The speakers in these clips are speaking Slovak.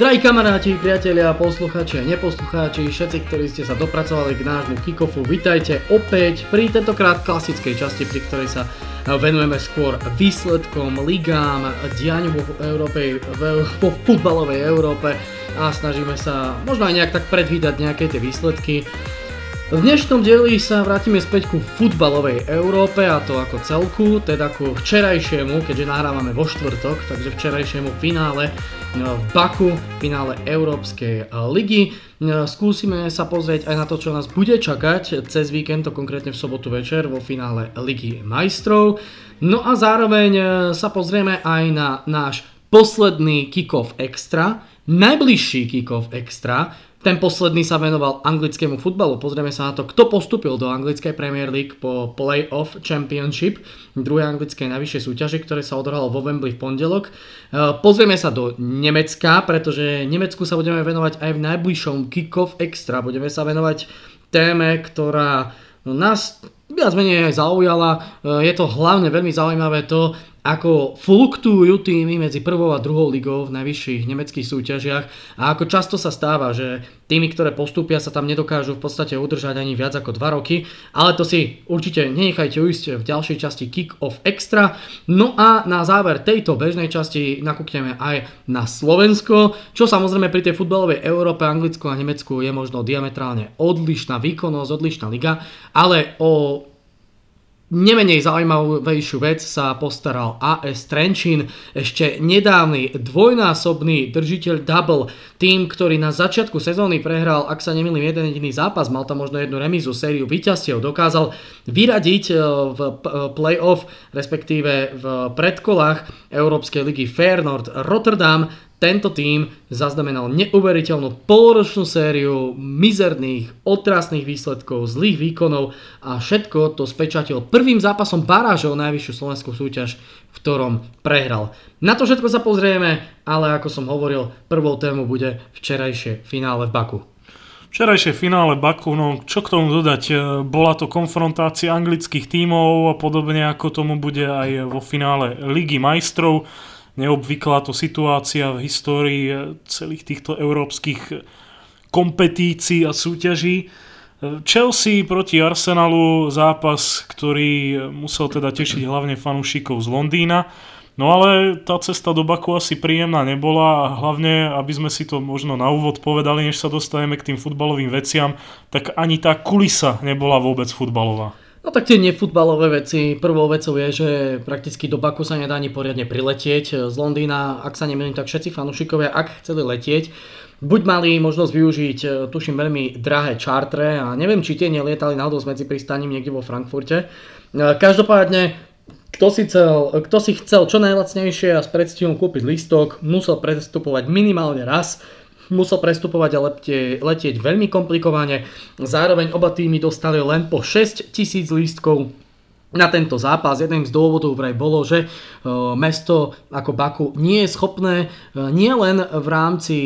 Drahí kamaráti, priatelia, posluchači a neposlucháči, všetci, ktorí ste sa dopracovali k nášmu kickofu, vitajte opäť pri tentokrát klasickej časti, pri ktorej sa venujeme skôr výsledkom, ligám, dianiu vo Európe, vo futbalovej Európe a snažíme sa možno aj nejak tak predvídať nejaké tie výsledky. V dnešnom dieli sa vrátime späť ku futbalovej Európe a to ako celku, teda ku včerajšiemu, keďže nahrávame vo štvrtok, takže včerajšiemu finále no, v Baku, finále Európskej ligy. No, skúsime sa pozrieť aj na to, čo nás bude čakať cez víkend, to konkrétne v sobotu večer vo finále Ligy majstrov. No a zároveň e, sa pozrieme aj na náš posledný kick-off extra, najbližší kick-off extra, ten posledný sa venoval anglickému futbalu. Pozrieme sa na to, kto postupil do anglickej Premier League po Playoff Championship, druhej anglickej najvyššej súťaže, ktoré sa odohralo vo Wembley v pondelok. E, pozrieme sa do Nemecka, pretože Nemecku sa budeme venovať aj v najbližšom Kickoff Extra. Budeme sa venovať téme, ktorá nás viac menej aj zaujala. E, je to hlavne veľmi zaujímavé to, ako fluktujú týmy medzi prvou a druhou ligou v najvyšších nemeckých súťažiach a ako často sa stáva, že týmy, ktoré postúpia, sa tam nedokážu v podstate udržať ani viac ako 2 roky, ale to si určite nenechajte ujsť v ďalšej časti Kick-Off Extra. No a na záver tejto bežnej časti nakúkneme aj na Slovensko, čo samozrejme pri tej futbalovej Európe, Anglicku a Nemecku je možno diametrálne odlišná výkonnosť, odlišná liga, ale o Nemenej zaujímavejšiu vec sa postaral AS Trenčín, ešte nedávny dvojnásobný držiteľ double, tým, ktorý na začiatku sezóny prehral, ak sa nemýlim, jeden jediný zápas, mal tam možno jednu remízu, sériu víťazstiev, dokázal vyradiť e, v e, play-off, respektíve v predkolách Európskej ligy Feyenoord Rotterdam tento tým zaznamenal neuveriteľnú poloročnú sériu mizerných, otrasných výsledkov, zlých výkonov a všetko to spečatil prvým zápasom baráže najvyššiu slovenskú súťaž, v ktorom prehral. Na to všetko sa pozrieme, ale ako som hovoril, prvou tému bude včerajšie finále v Baku. Včerajšie finále Baku, no čo k tomu dodať, e, bola to konfrontácia anglických tímov a podobne ako tomu bude aj vo finále Ligy majstrov neobvyklá to situácia v histórii celých týchto európskych kompetícií a súťaží. Chelsea proti Arsenalu zápas, ktorý musel teda tešiť hlavne fanúšikov z Londýna. No ale tá cesta do Baku asi príjemná nebola a hlavne, aby sme si to možno na úvod povedali, než sa dostaneme k tým futbalovým veciam, tak ani tá kulisa nebola vôbec futbalová. No tak tie nefutbalové veci, prvou vecou je, že prakticky do Baku sa nedá ani poriadne priletieť. Z Londýna, ak sa nemýlim, tak všetci fanúšikovia, ak chceli letieť, buď mali možnosť využiť, e, tuším, veľmi drahé čartre a neviem, či tie nelietali náhodou medzi pristaním niekde vo Frankfurte. E, každopádne, kto si, chcel, kto si chcel čo najlacnejšie a s predstihom kúpiť listok, musel prestupovať minimálne raz musel prestupovať a letieť, letieť veľmi komplikovane. Zároveň oba týmy dostali len po 6000 lístkov na tento zápas. Jedným z dôvodov vraj bolo, že e, mesto ako Baku nie je schopné e, nie len v rámci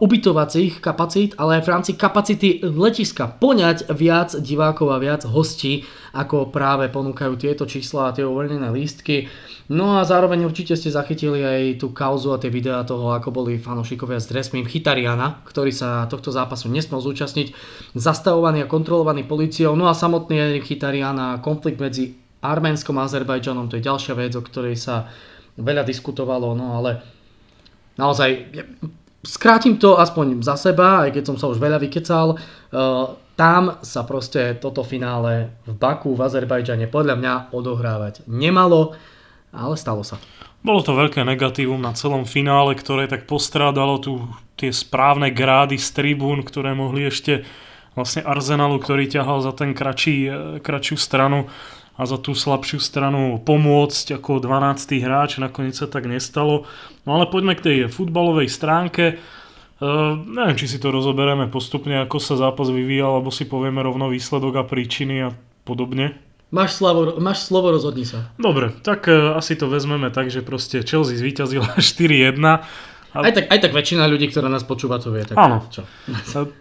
ubytovacích kapacít, ale aj v rámci kapacity letiska poňať viac divákov a viac hostí, ako práve ponúkajú tieto čísla a tie uvoľnené lístky. No a zároveň určite ste zachytili aj tú kauzu a tie videá toho, ako boli fanúšikovia s dresmím Chytariana, ktorý sa tohto zápasu nesmel zúčastniť, zastavovaný a kontrolovaný policiou. No a samotný Erik Chytarian a konflikt medzi Arménskom a Azerbajdžanom, to je ďalšia vec, o ktorej sa veľa diskutovalo, no ale naozaj skrátim to aspoň za seba, aj keď som sa už veľa vykecal, uh, tam sa proste toto finále v Baku v Azerbajdžane podľa mňa odohrávať nemalo ale stalo sa. Bolo to veľké negatívum na celom finále, ktoré tak postrádalo tu tie správne grády z tribún, ktoré mohli ešte vlastne Arsenalu, ktorý ťahal za ten kračí, e, kračiu stranu a za tú slabšiu stranu pomôcť ako 12. hráč, nakoniec sa tak nestalo. No ale poďme k tej futbalovej stránke. Uh, neviem, či si to rozoberieme postupne, ako sa zápas vyvíjal, alebo si povieme rovno výsledok a príčiny a podobne. Máš, slavo, máš slovo, rozhodni sa. Dobre, tak uh, asi to vezmeme tak, že proste Chelsea zvíťazila 4-1. A... Aj, tak, aj tak väčšina ľudí, ktorá nás počúva, to vie. Tak Áno. Čo?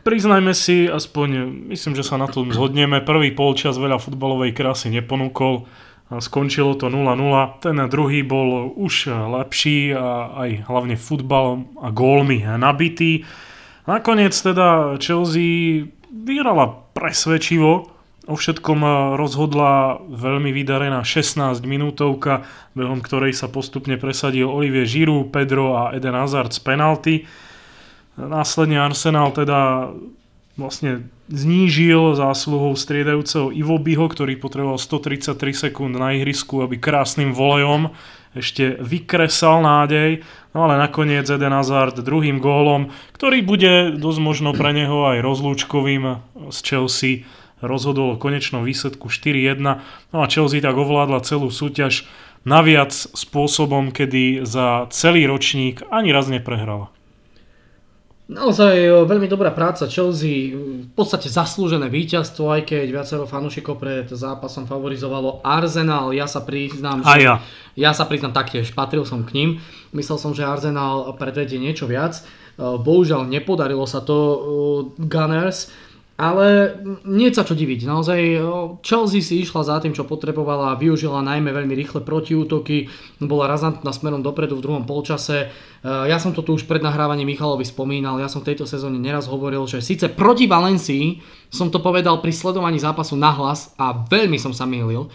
Priznajme si, aspoň myslím, že sa na tom zhodneme. Prvý polčas veľa futbalovej krásy neponúkol. Skončilo to 0-0. Ten druhý bol už lepší a aj hlavne futbalom a gólmi nabitý. Nakoniec teda Chelsea vyhrala presvedčivo, O všetkom rozhodla veľmi vydarená 16 minútovka, behom ktorej sa postupne presadil Olivier Giroud, Pedro a Eden Hazard z penalty. Následne Arsenal teda vlastne znížil zásluhou striedajúceho Ivo Biho, ktorý potreboval 133 sekúnd na ihrisku, aby krásnym volejom ešte vykresal nádej. No ale nakoniec Eden Hazard druhým gólom, ktorý bude dosť možno pre neho aj rozlúčkovým z Chelsea, rozhodol o konečnom výsledku 4-1. No a Chelsea tak ovládla celú súťaž naviac spôsobom, kedy za celý ročník ani raz neprehrala. Naozaj e, veľmi dobrá práca Chelsea, v podstate zaslúžené víťazstvo, aj keď viacero fanúšikov pred zápasom favorizovalo Arsenal, ja sa priznám, že ja. ja sa priznám taktiež, patril som k ním, myslel som, že Arsenal predvedie niečo viac, e, bohužiaľ nepodarilo sa to e, Gunners, ale nie sa čo diviť, naozaj Chelsea si išla za tým, čo potrebovala, využila najmä veľmi rýchle protiútoky, bola razantná smerom dopredu v druhom polčase. Ja som to tu už pred nahrávaním Michalovi spomínal, ja som v tejto sezóne neraz hovoril, že síce proti Valencii som to povedal pri sledovaní zápasu nahlas a veľmi som sa mýlil,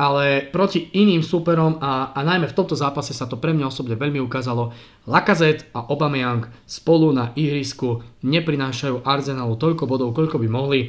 ale proti iným súperom a, a najmä v tomto zápase sa to pre mňa osobne veľmi ukázalo. Lacazette a Aubameyang spolu na ihrisku neprinášajú Arsenalu toľko bodov, koľko by mohli.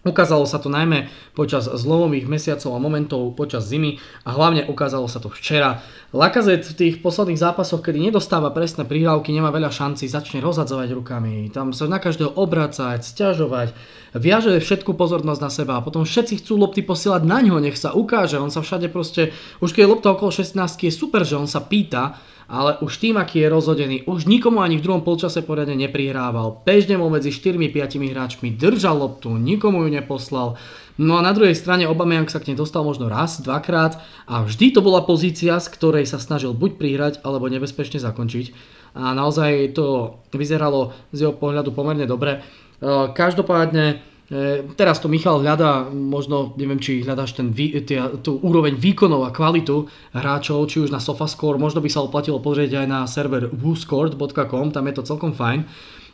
Ukázalo sa to najmä počas zlomových mesiacov a momentov počas zimy a hlavne ukázalo sa to včera. Lacazette v tých posledných zápasoch, kedy nedostáva presné prihrávky, nemá veľa šancí, začne rozhadzovať rukami, tam sa na každého obracať, stiažovať, viaže všetku pozornosť na seba a potom všetci chcú lopty posielať na ňo, nech sa ukáže, on sa všade proste, už keď je lopta okolo 16 je super, že on sa pýta, ale už tým, aký je rozhodený, už nikomu ani v druhom polčase poriadne neprihrával. Bežne bol medzi 4-5 hráčmi, držal loptu, nikomu ju neposlal. No a na druhej strane Aubameyang sa k nej dostal možno raz, dvakrát a vždy to bola pozícia, z ktorej sa snažil buď prihrať, alebo nebezpečne zakončiť. A naozaj to vyzeralo z jeho pohľadu pomerne dobre. E, každopádne teraz to Michal hľadá, možno neviem, či hľadáš ten, tia, tú úroveň výkonov a kvalitu hráčov, či už na Sofascore, možno by sa oplatilo pozrieť aj na server whoscored.com, tam je to celkom fajn.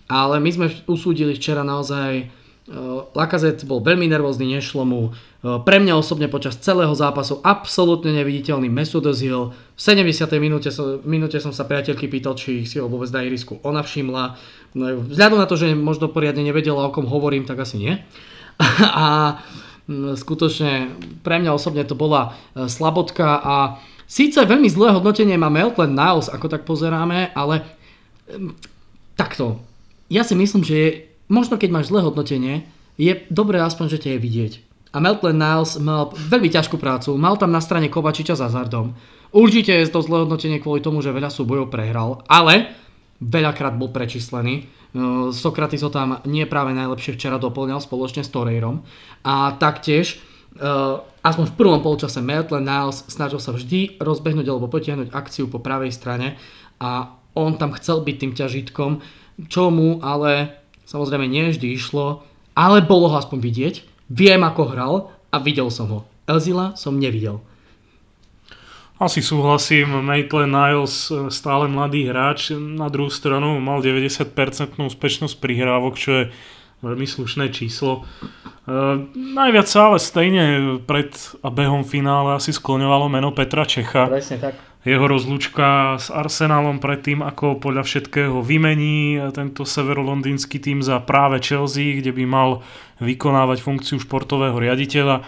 Ale my sme usúdili včera naozaj Eh, Lacazette bol veľmi nervózny, nešlo mu. Eh, pre mňa osobne počas celého zápasu absolútne neviditeľný Mesut Özil. V 70. minúte, som, minúte som sa priateľky pýtal, či si ho vôbec na irisku ona všimla. No, vzhľadom na to, že možno poriadne nevedela, o kom hovorím, tak asi nie. A skutočne pre mňa osobne to bola eh, slabotka a síce veľmi zlé hodnotenie má Meltland Niles, ako tak pozeráme, ale takto. Ja si myslím, že je možno keď máš zlé hodnotenie, je dobré aspoň, že ťa je vidieť. A Meltland Niles mal veľmi ťažkú prácu, mal tam na strane Kovačiča za Zardom. Určite je to zlé hodnotenie kvôli tomu, že veľa súbojov prehral, ale veľakrát bol prečíslený. No, Sokratis ho tam nie práve najlepšie včera doplňal spoločne s Torreirom. A taktiež, uh, aspoň v prvom polčase, Maitland Niles snažil sa vždy rozbehnúť alebo potiahnuť akciu po pravej strane a on tam chcel byť tým ťažitkom, čo mu ale Samozrejme nie vždy išlo, ale bolo ho aspoň vidieť. Viem ako hral a videl som ho. Elzila som nevidel. Asi súhlasím, Maitland Niles e, stále mladý hráč, na druhú stranu mal 90% úspešnosť prihrávok, čo je veľmi slušné číslo. Uh, najviac sa ale stejne pred a behom finále asi skloňovalo meno Petra Čecha. Presne tak jeho rozlučka s Arsenalom predtým, ako podľa všetkého vymení tento severolondýnsky tým za práve Chelsea, kde by mal vykonávať funkciu športového riaditeľa. E,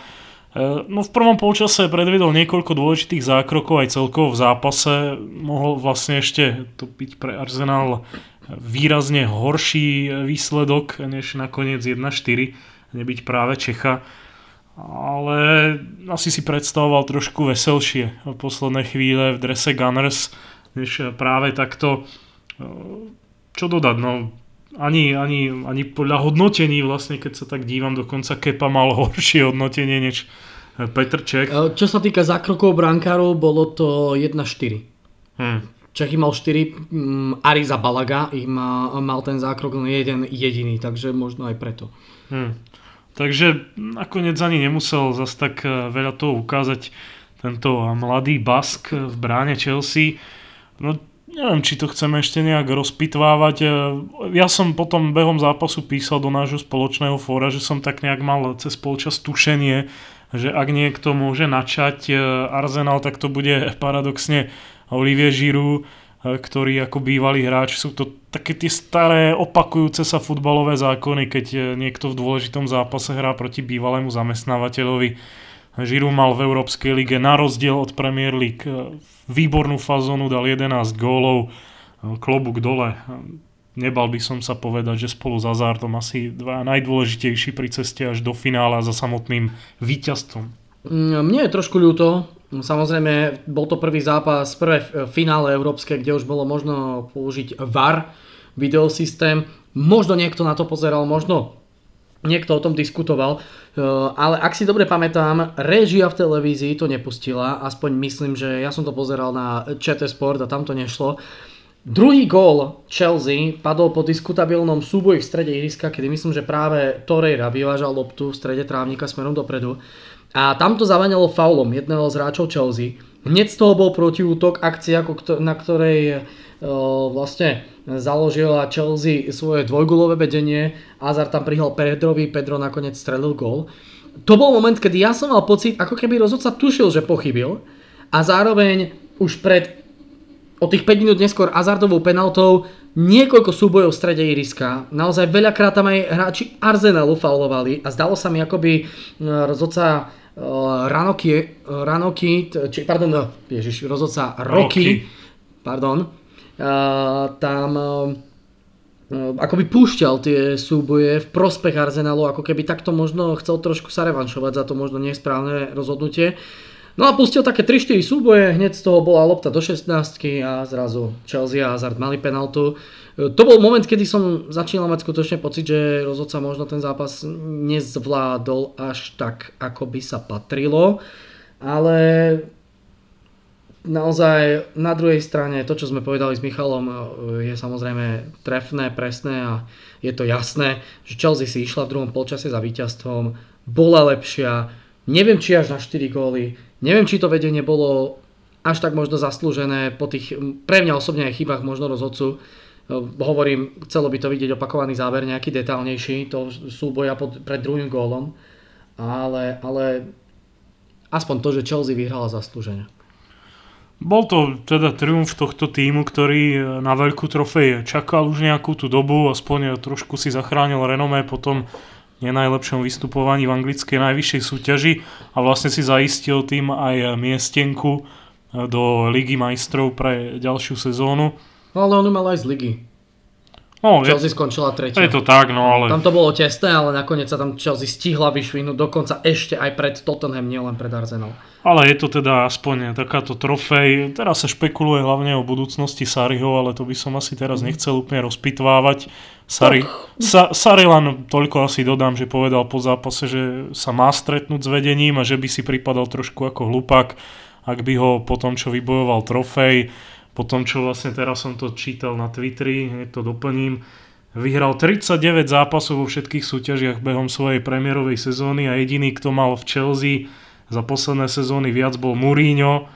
no v prvom polčase predvedol niekoľko dôležitých zákrokov aj celkovo v zápase. Mohol vlastne ešte to byť pre Arsenal výrazne horší výsledok než nakoniec 1-4, nebyť práve Čecha ale asi si predstavoval trošku veselšie v poslednej chvíle v drese Gunners, než práve takto. Čo dodať, no ani, ani, ani podľa hodnotení vlastne, keď sa tak dívam, dokonca Kepa mal horšie hodnotenie než Petr Čech. E, čo sa týka zákrokov brankárov, bolo to 1-4. Hmm. Čechy mal 4, um, Ariza Balaga ich má, mal ten zákrok len jeden jediný, takže možno aj preto. Hmm. Takže nakoniec ani nemusel zase tak eh, veľa toho ukázať. tento mladý Bask v bráne Chelsea. No, neviem, či to chceme ešte nejak rozpitvávať. E, ja som potom behom zápasu písal do nášho spoločného fóra, že som tak nejak mal cez polčas tušenie, že ak niekto môže načať e, Arsenal, tak to bude paradoxne Olivier Giroud, e, ktorý ako bývalý hráč sú to také tie staré opakujúce sa futbalové zákony, keď niekto v dôležitom zápase hrá proti bývalému zamestnávateľovi Žiru mal v Európskej lige na rozdiel od Premier League e, výbornú fazónu, dal 11 gólov, e, klobúk dole. Nebal by som sa povedať, že spolu s Azartom asi dva najdôležitejší pri ceste až do finále za samotným víťazstvom. Mm, mne je trošku ľúto, Samozrejme, bol to prvý zápas, prvé finále európske, kde už bolo možno použiť VAR, videosystém. Možno niekto na to pozeral, možno niekto o tom diskutoval, e, ale ak si dobre pamätám, režia v televízii to nepustila, aspoň myslím, že ja som to pozeral na ČT Sport a tam to nešlo. Druhý gól Chelsea padol po diskutabilnom súboji v strede ihriska, kedy myslím, že práve Torreira vyvážal loptu v strede trávnika smerom dopredu. A tam to zavanilo faulom jedného z hráčov Chelsea. Hneď z toho bol protiútok, akcia, na ktorej vlastne založila Chelsea svoje dvojgulové vedenie, Azar tam prihal Pedrovi, Pedro nakoniec strelil gól. To bol moment, kedy ja som mal pocit, ako keby rozhodca tušil, že pochybil a zároveň už pred o tých 5 minút neskôr Azardovou penaltou niekoľko súbojov v strede iriska. Naozaj veľakrát tam aj hráči Arsenalu faulovali a zdalo sa mi akoby e, rozhodca Ranoki, Ranoki, či, pardon, no, ježiš, rozhodca Roky, Roky. pardon, tam akoby púšťal tie súboje v prospech Arsenalu, ako keby takto možno chcel trošku sa revanšovať za to možno nesprávne rozhodnutie. No a pustil také 3-4 súboje, hneď z toho bola lopta do 16 a zrazu Chelsea a Hazard mali penaltu. To bol moment, kedy som začínal mať skutočne pocit, že rozhodca možno ten zápas nezvládol až tak, ako by sa patrilo. Ale naozaj na druhej strane to, čo sme povedali s Michalom, je samozrejme trefné, presné a je to jasné, že Chelsea si išla v druhom polčase za víťazstvom, bola lepšia, neviem či až na 4 góly, neviem či to vedenie bolo až tak možno zaslúžené po tých pre mňa osobne aj chybách možno rozhodcu. E, hovorím, chcelo by to vidieť opakovaný záver, nejaký detálnejší, to súboja pod, pred druhým gólom, ale, ale aspoň to, že Chelsea vyhrala zaslúžene. Bol to teda triumf tohto týmu, ktorý e, na veľkú trofej čakal už nejakú tú dobu, aspoň trošku si zachránil renomé po tom nenajlepšom vystupovaní v anglickej najvyššej súťaži a vlastne si zaistil tým aj miestenku e, do Ligy majstrov pre ďalšiu sezónu. No ale on mal aj z ligy. No, Chelsea je, skončila tretia. Je to tak, no ale... Tam to bolo tesné, ale nakoniec sa tam Chelsea stihla vyšvinúť, dokonca ešte aj pred Tottenham, nielen pred Arsenal. Ale je to teda aspoň takáto trofej. Teraz sa špekuluje hlavne o budúcnosti Sariho, ale to by som asi teraz nechcel úplne rozpitvávať. Sari, Sa, Sari len toľko asi dodám, že povedal po zápase, že sa má stretnúť s vedením a že by si pripadal trošku ako hlupák, ak by ho po tom, čo vybojoval trofej, po tom, čo vlastne teraz som to čítal na Twitteri, to doplním, vyhral 39 zápasov vo všetkých súťažiach behom svojej premiérovej sezóny a jediný, kto mal v Chelsea za posledné sezóny viac bol Mourinho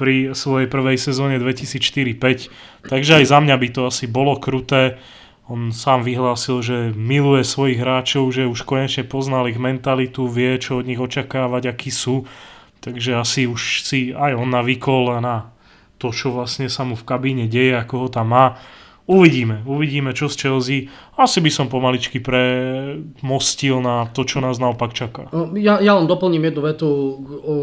pri svojej prvej sezóne 2004-5. Takže aj za mňa by to asi bolo kruté. On sám vyhlásil, že miluje svojich hráčov, že už konečne poznal ich mentalitu, vie, čo od nich očakávať, akí sú. Takže asi už si aj on navykol na to, čo vlastne sa mu v kabíne deje, ako ho tam má. Uvidíme, uvidíme čo z Chelsea. Asi by som pomaličky premostil na to, čo nás naopak čaká. No, ja, ja len doplním jednu vetu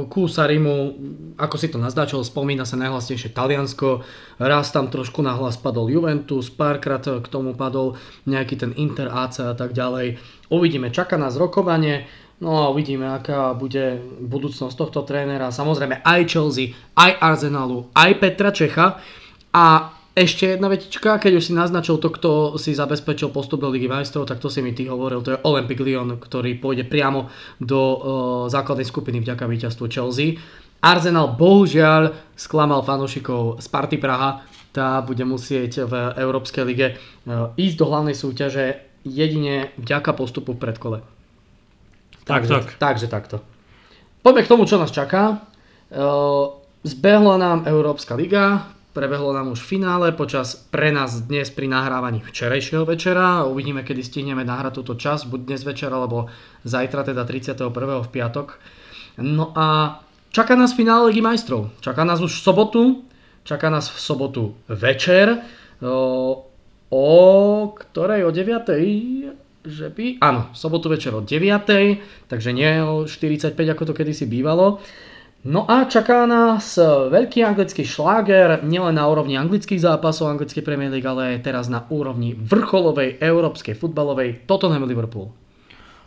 ku Sarimu. Ako si to naznačil, spomína sa najhlasnejšie Taliansko. Raz tam trošku nahlas padol Juventus, párkrát k tomu padol nejaký ten Inter AC a tak ďalej. Uvidíme, čaká nás rokovanie. No a uvidíme, aká bude budúcnosť tohto trénera. Samozrejme aj Chelsea, aj Arsenalu, aj Petra Čecha. A ešte jedna vetička, keď už si naznačil to, kto si zabezpečil postup do Ligy majstrov, tak to si mi ty hovoril, to je Olympic Lyon, ktorý pôjde priamo do uh, základnej skupiny vďaka víťazstvu Chelsea. Arsenal bohužiaľ sklamal fanúšikov Sparty Praha, tá bude musieť v Európskej lige uh, ísť do hlavnej súťaže jedine vďaka postupu v predkole. Tak, takže, tak. Takže takto. Poďme k tomu, čo nás čaká. Zbehla nám Európska liga, prebehlo nám už finále počas pre nás dnes pri nahrávaní včerajšieho večera. Uvidíme, kedy stihneme nahrať túto časť, buď dnes večer, alebo zajtra, teda 31. v piatok. No a čaká nás finále Ligy majstrov. Čaká nás už v sobotu, čaká nás v sobotu večer. O, o ktorej? O 9. Že by? Áno, sobotu večer o 9. Takže nie o 45, ako to kedysi bývalo. No a čaká nás veľký anglický šláger, nielen na úrovni anglických zápasov anglickej Premier League, ale aj teraz na úrovni vrcholovej európskej futbalovej Tottenham Liverpool.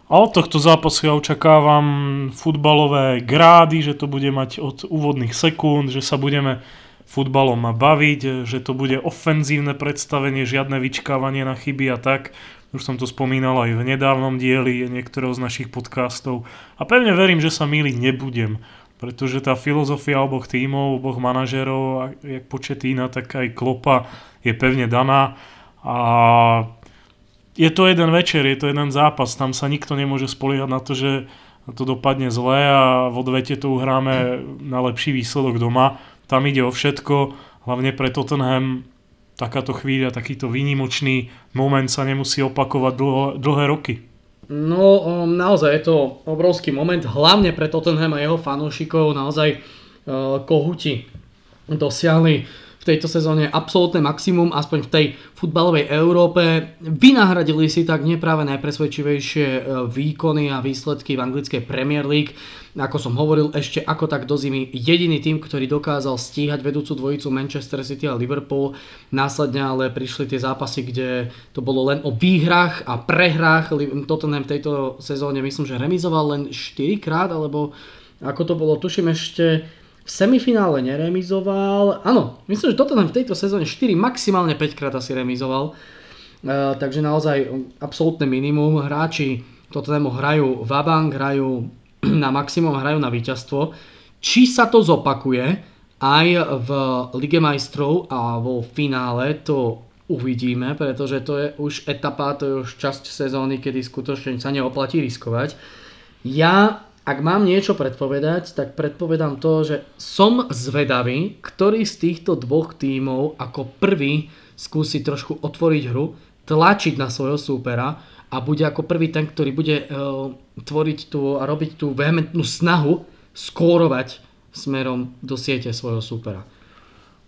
A od tohto zápasu ja očakávam futbalové grády, že to bude mať od úvodných sekúnd, že sa budeme futbalom baviť, že to bude ofenzívne predstavenie, žiadne vyčkávanie na chyby a tak. Už som to spomínal aj v nedávnom dieli niektorého z našich podcastov. A pevne verím, že sa míliť nebudem pretože tá filozofia oboch tímov, oboch manažerov, jak Početína, tak aj Klopa je pevne daná a je to jeden večer, je to jeden zápas, tam sa nikto nemôže spoliehať na to, že to dopadne zle a v odvete to uhráme na lepší výsledok doma. Tam ide o všetko, hlavne pre Tottenham takáto chvíľa, takýto výnimočný moment sa nemusí opakovať dlho, dlhé roky. No, um, naozaj je to obrovský moment, hlavne pre Tottenham a jeho fanúšikov, naozaj uh, kohuti dosiahli tejto sezóne absolútne maximum, aspoň v tej futbalovej Európe. Vynahradili si tak nepráve najpresvedčivejšie uh, výkony a výsledky v anglickej Premier League ako som hovoril, ešte ako tak do zimy jediný tým, ktorý dokázal stíhať vedúcu dvojicu Manchester City a Liverpool. Následne ale prišli tie zápasy, kde to bolo len o výhrách a prehrách. Tottenham v tejto sezóne myslím, že remizoval len 4 krát, alebo ako to bolo, tuším ešte v semifinále neremizoval. Áno, myslím, že Tottenham v tejto sezóne 4, maximálne 5 krát asi remizoval. Uh, takže naozaj absolútne minimum. Hráči Tottenhamu hrajú vabank, hrajú na maximum hrajú na víťazstvo. Či sa to zopakuje aj v Lige majstrov a vo finále, to uvidíme, pretože to je už etapa, to je už časť sezóny, kedy skutočne sa neoplatí riskovať. Ja, ak mám niečo predpovedať, tak predpovedám to, že som zvedavý, ktorý z týchto dvoch tímov ako prvý skúsi trošku otvoriť hru, tlačiť na svojho súpera a bude ako prvý ten, ktorý bude uh, tvoriť tú a robiť tú vehementnú snahu skórovať smerom do siete svojho supera.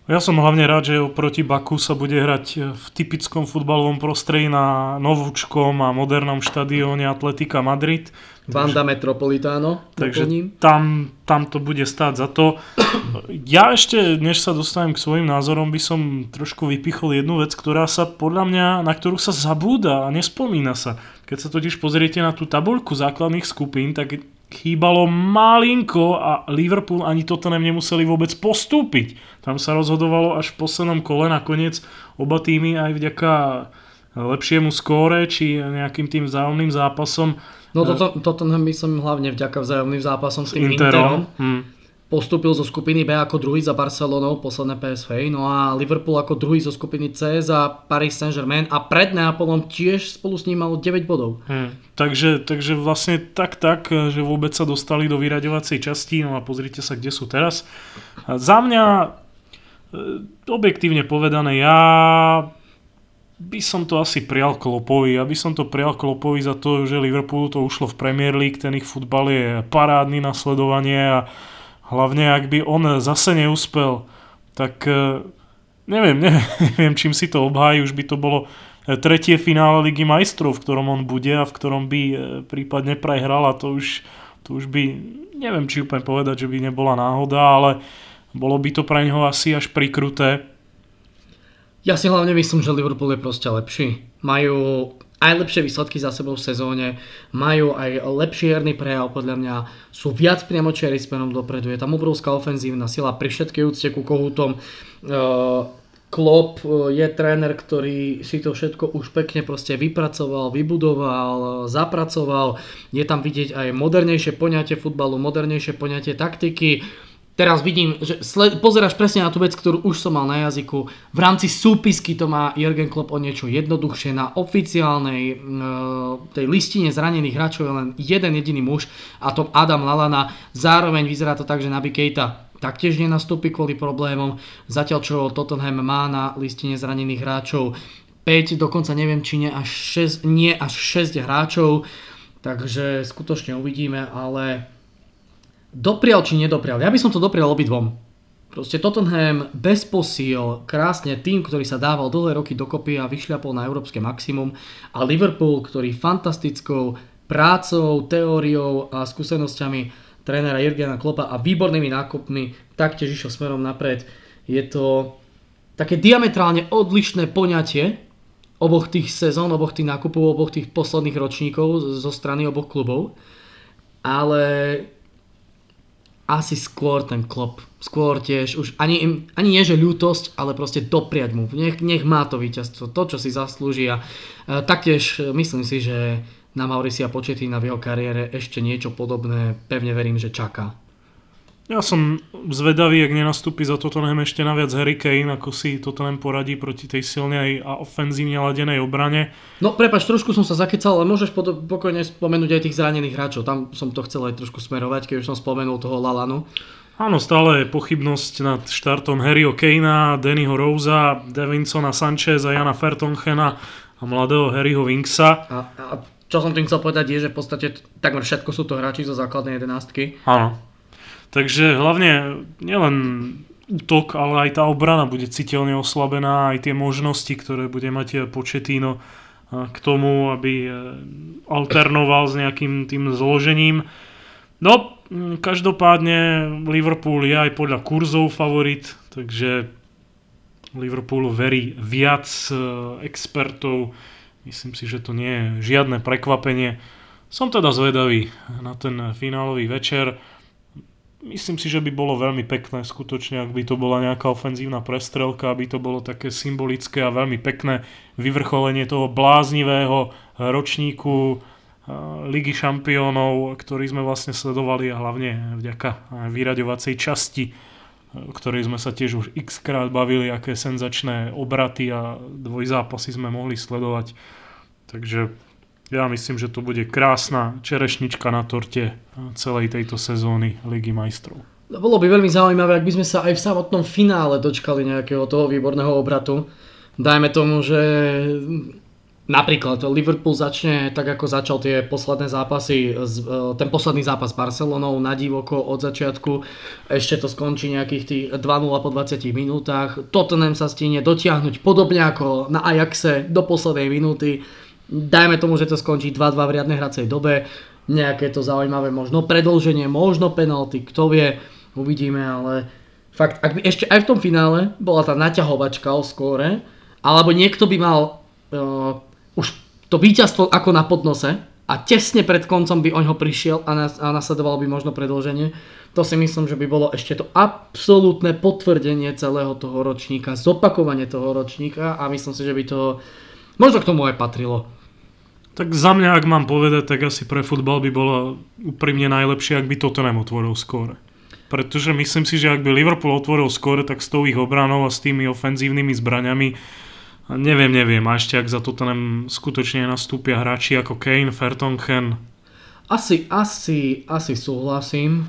Ja som hlavne rád, že oproti Baku sa bude hrať v typickom futbalovom prostredí na novúčkom a modernom štadióne Atletika Madrid. Vanda Metropolitano. Takže tam, tam to bude stáť za to. Ja ešte, než sa dostanem k svojim názorom, by som trošku vypichol jednu vec, ktorá sa podľa mňa, na ktorú sa zabúda a nespomína sa. Keď sa totiž pozriete na tú tabuľku základných skupín, tak chýbalo malinko a Liverpool ani Tottenham nemuseli vôbec postúpiť. Tam sa rozhodovalo až v poslednom kole nakoniec oba týmy aj vďaka lepšiemu skóre či nejakým tým vzájomným zápasom. No toto, Tottenham myslím hlavne vďaka vzájomným zápasom s tým Interom. Interom. Hmm postúpil zo skupiny B ako druhý za Barcelonou, posledné PSV, no a Liverpool ako druhý zo skupiny C za Paris Saint-Germain a pred Neapolom tiež spolu s ním malo 9 bodov. Hmm. Takže, takže vlastne tak tak, že vôbec sa dostali do vyraďovacej časti, no a pozrite sa, kde sú teraz. Za mňa, e, objektívne povedané, ja by som to asi prial Klopovi. Ja by som to prial Klopovi za to, že Liverpool to ušlo v Premier League, ten ich futbal je parádny na sledovanie a Hlavne ak by on zase neúspel, tak e, neviem, neviem, čím si to obhájí, už by to bolo e, tretie finále Ligy majstrov, v ktorom on bude a v ktorom by e, prípadne prehral a to už, to už by, neviem či úplne povedať, že by nebola náhoda, ale bolo by to pre neho asi až prikruté. Ja si hlavne myslím, že Liverpool je proste lepší. Majú aj lepšie výsledky za sebou v sezóne, majú aj lepší herný prejav, podľa mňa sú viac priamočiari smerom dopredu, je tam obrovská ofenzívna sila pri všetkej úcte ku Kohutom. Uh, Klopp je tréner, ktorý si to všetko už pekne proste vypracoval, vybudoval, zapracoval. Je tam vidieť aj modernejšie poňatie futbalu, modernejšie poňatie taktiky teraz vidím, že sled, pozeráš presne na tú vec, ktorú už som mal na jazyku. V rámci súpisky to má Jürgen Klopp o niečo jednoduchšie. Na oficiálnej e, tej listine zranených hráčov je len jeden jediný muž a to Adam Lalana. Zároveň vyzerá to tak, že Naby Keita taktiež nenastúpi kvôli problémom. Zatiaľ čo Tottenham má na listine zranených hráčov 5, dokonca neviem, či nie až 6, nie až 6 hráčov, takže skutočne uvidíme, ale doprial či nedoprial. Ja by som to doprial obidvom. Proste Tottenham bez posíl, krásne tým, ktorý sa dával dlhé roky dokopy a vyšľapol na európske maximum a Liverpool, ktorý fantastickou prácou, teóriou a skúsenosťami trénera Jurgena Klopa a výbornými nákupmi taktiež išiel smerom napred. Je to také diametrálne odlišné poňatie oboch tých sezón, oboch tých nákupov, oboch tých posledných ročníkov zo strany oboch klubov. Ale asi skôr ten klop. Skôr tiež, už ani, ani nie že ľútosť, ale proste dopriať mu. Nech, nech má to víťazstvo, to, čo si zaslúži. A e, taktiež e, myslím si, že na Maurisia Početina v jeho kariére ešte niečo podobné, pevne verím, že čaká. Ja som zvedavý, ak nenastúpi za Tottenham ešte naviac Harry Kane, ako si Tottenham poradí proti tej silnej a ofenzívne ladenej obrane. No prepač, trošku som sa zakecal, ale môžeš pokojne spomenúť aj tých zranených hráčov. Tam som to chcel aj trošku smerovať, keď už som spomenul toho Lalanu. Áno, stále je pochybnosť nad štartom Harryho Kanea, Dannyho Rosa, Davinsona Sancheza, Jana Fertonchena a mladého Harryho Winksa. A, a čo som tým chcel povedať je, že v podstate takmer všetko sú to hráči zo základnej jedenástky. Áno, Takže hlavne nielen útok, ale aj tá obrana bude citeľne oslabená, aj tie možnosti, ktoré bude mať Početíno k tomu, aby e, alternoval s nejakým tým zložením. No, každopádne Liverpool je aj podľa kurzov favorit, takže Liverpool verí viac expertov. Myslím si, že to nie je žiadne prekvapenie. Som teda zvedavý na ten finálový večer. Myslím si, že by bolo veľmi pekné skutočne, ak by to bola nejaká ofenzívna prestrelka, aby to bolo také symbolické a veľmi pekné vyvrcholenie toho bláznivého ročníku Ligy šampiónov, ktorý sme vlastne sledovali a hlavne vďaka vyraďovacej časti, o ktorej sme sa tiež už x krát bavili, aké senzačné obraty a dvojzápasy sme mohli sledovať. Takže ja myslím, že to bude krásna čerešnička na torte celej tejto sezóny Ligy majstrov. Bolo by veľmi zaujímavé, ak by sme sa aj v samotnom finále dočkali nejakého toho výborného obratu. Dajme tomu, že napríklad Liverpool začne tak, ako začal tie posledné zápasy, e, ten posledný zápas s Barcelonou na divoko od začiatku, ešte to skončí nejakých tých 2-0 po 20 minútach, Tottenham sa stíne dotiahnuť podobne ako na Ajaxe do poslednej minúty, dajme tomu, že to skončí 2-2 v riadnej hracej dobe, nejaké to zaujímavé možno predlženie, možno penalty, kto vie, uvidíme, ale fakt, ak by ešte aj v tom finále bola tá naťahovačka o skóre, alebo niekto by mal uh, už to víťazstvo ako na podnose a tesne pred koncom by oňho prišiel a, nas, a nasledovalo by možno predlženie, to si myslím, že by bolo ešte to absolútne potvrdenie celého toho ročníka, zopakovanie toho ročníka a myslím si, že by to možno k tomu aj patrilo. Tak za mňa, ak mám povedať, tak asi pre futbal by bolo úprimne najlepšie, ak by Tottenham otvoril skóre. Pretože myslím si, že ak by Liverpool otvoril skóre, tak s tou ich obranou a s tými ofenzívnymi zbraňami neviem, neviem. A ešte ak za Tottenham skutočne nastúpia hráči ako Kane, Fertonchen. Asi, asi, asi súhlasím.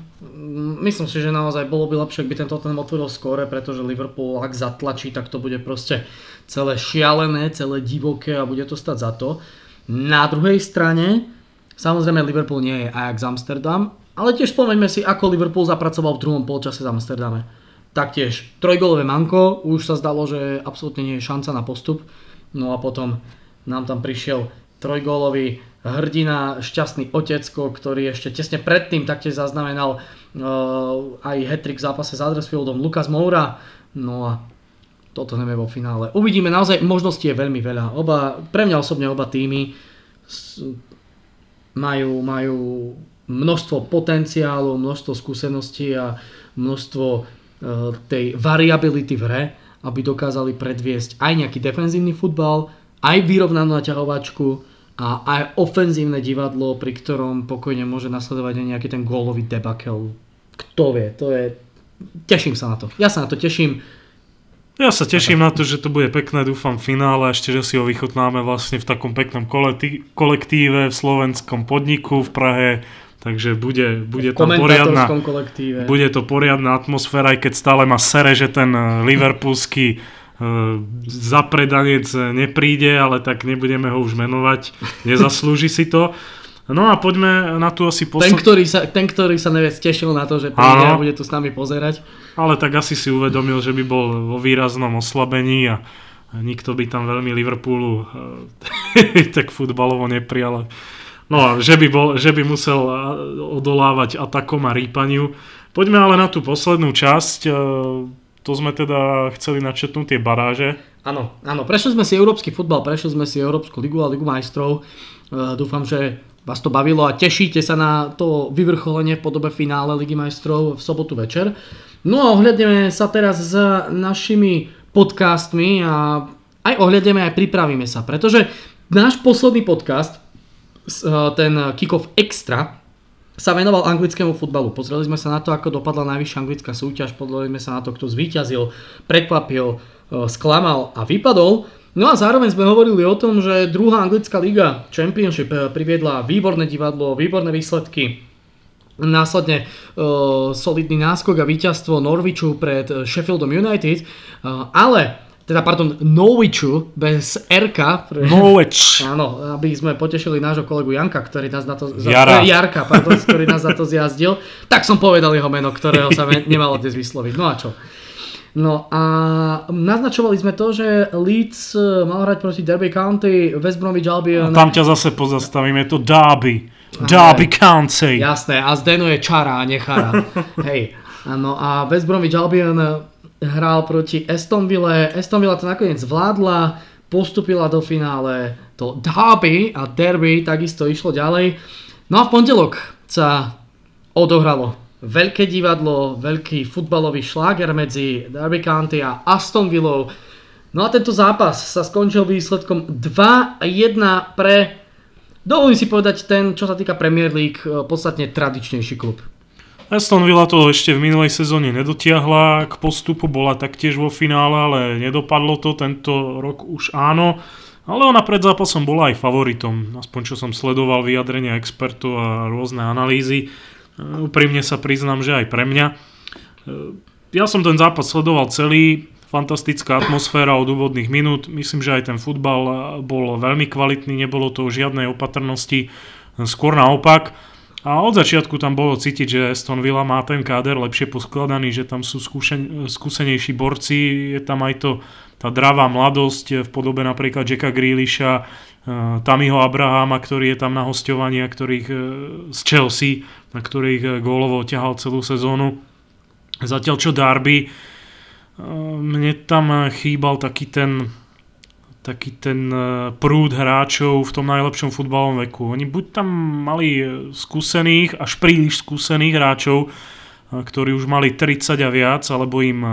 Myslím si, že naozaj bolo by lepšie, ak by tento Tottenham otvoril skóre, pretože Liverpool ak zatlačí, tak to bude proste celé šialené, celé divoké a bude to stať za to. Na druhej strane, samozrejme Liverpool nie je Ajax Amsterdam, ale tiež spomeňme si, ako Liverpool zapracoval v druhom polčase v Amsterdame. Taktiež trojgolové manko, už sa zdalo, že absolútne nie je šanca na postup. No a potom nám tam prišiel trojgólový hrdina, šťastný otecko, ktorý ešte tesne predtým taktiež zaznamenal uh, aj hetrik v zápase s Adresfieldom Lukas Moura. No a toto nevie vo finále. Uvidíme, naozaj možností je veľmi veľa. Oba, pre mňa osobne oba týmy majú, majú množstvo potenciálu, množstvo skúseností a množstvo e, tej variability v hre, aby dokázali predviesť aj nejaký defenzívny futbal, aj vyrovnanú naťahovačku a aj ofenzívne divadlo, pri ktorom pokojne môže nasledovať aj nejaký ten gólový debakel. Kto vie, to je... Teším sa na to. Ja sa na to teším. Ja sa teším na to, že to bude pekné, dúfam v finále, ešte, že si ho vychutnáme vlastne v takom peknom kolektíve v slovenskom podniku v Prahe takže bude, bude tam poriadna, kolektíve. bude to poriadna atmosféra, aj keď stále ma sere, že ten eh, liverpoolský eh, zapredanec nepríde, ale tak nebudeme ho už menovať, nezaslúži si to. No a poďme na tu asi Ten, posledný... ktorý sa, ten, ktorý sa nevie, tešil na to, že príde a bude tu s nami pozerať. Ale tak asi si uvedomil, že by bol vo výraznom oslabení a nikto by tam veľmi Liverpoolu eh, tak futbalovo neprijal. No a že by, bol, že by musel eh, odolávať atakom a rýpaniu. Poďme ale na tú poslednú časť. eh, To sme teda chceli načetnúť tie baráže. Áno, áno, prešli sme si európsky futbal, prešli sme si Európsku ligu a Ligu majstrov. Dúfam, že vás to bavilo a tešíte sa na to vyvrcholenie v podobe finále Ligy majstrov v sobotu večer. No a ohľadneme sa teraz s našimi podcastmi a aj ohľademe, aj pripravíme sa, pretože náš posledný podcast, e, ten Kickoff Extra, sa venoval anglickému futbalu. Pozreli sme sa na to, ako dopadla najvyššia anglická súťaž, pozreli sme sa na to, kto zvíťazil, prekvapil, e, sklamal a vypadol. No a zároveň sme hovorili o tom, že druhá anglická liga Championship e, priviedla výborné divadlo, výborné výsledky. Následne e, solidný náskok a víťazstvo Norwichu pred e, Sheffieldom United, e, ale teda pardon, Norwichu bez RK, pre, Norwich. Áno, aby sme potešili nášho kolegu Janka, ktorý nás na to... Jara. eh, Jarka, pardon, ktorý nás za to zjazdil. Tak som povedal jeho meno, ktorého sa nemalo dnes vysloviť. No a čo? No a naznačovali sme to, že Leeds eh, mal hrať proti Derby County, West Bromwich A Albion. tam ťa zase pozastavíme, to Derby. Derby County. Jasné, a Zdeno je čara a nechara. Hej. Áno, a West Bromwich Albion eh, hral proti Aston Ville. Aston Villa to nakoniec zvládla, postupila do finále. To Derby a Derby takisto išlo ďalej. No a v pondelok sa odohralo veľké divadlo, veľký futbalový šláger medzi Derby County a Aston Villou. No a tento zápas sa skončil výsledkom 2-1 pre Dovolím si povedať ten, čo sa týka Premier League, eh, podstatne tradičnejší klub. Aston Villa to ešte v minulej sezóne nedotiahla k postupu, bola taktiež vo finále, ale nedopadlo to, tento rok už áno. Ale ona pred zápasom bola aj favoritom, aspoň čo som sledoval vyjadrenia expertov a rôzne analýzy. E, Úprimne sa priznám, že aj pre mňa. E, Ja som ten zápas sledoval celý, fantastická atmosféra od úvodných minút. Myslím, že aj ten futbal e, bol veľmi kvalitný, nebolo to o žiadnej opatrnosti, skôr naopak. A od začiatku tam bolo cítiť, že Aston Villa má ten káder lepšie poskladaný, že tam sú skúšen, skúsenejší borci, je tam aj to, tá dravá mladosť v podobe napríklad Jacka Grealisha, eh, Tamiho Abrahama, ktorý je tam na hostovaní a ktorých eh, z Chelsea, na ktorých eh, gólovo ťahal celú sezónu. Zatiaľ čo Darby, eh, mne tam chýbal taký ten taký ten eh, prúd hráčov v tom najlepšom futbalovom veku. Oni buď tam mali eh, skúsených, až príliš skúsených hráčov, eh, ktorí už mali 30 a viac, alebo im eh,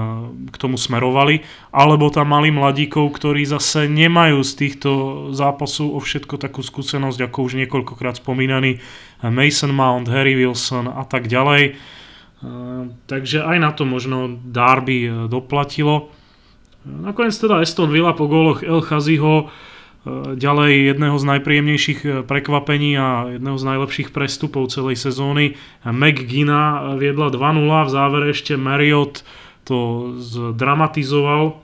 k tomu smerovali, alebo tam mali mladíkov, ktorí zase nemajú z týchto zápasov o všetko takú skúsenosť, ako už niekoľkokrát spomínaný eh, Mason Mount, Harry Wilson a tak ďalej. Eh, Takže aj na to možno Darby eh, doplatilo. Nakoniec teda Aston Villa po góloch El Chaziho e, ďalej jedného z najpríjemnejších e, prekvapení a jedného z najlepších prestupov celej sezóny. McGina viedla 2-0, v závere ešte Marriott to zdramatizoval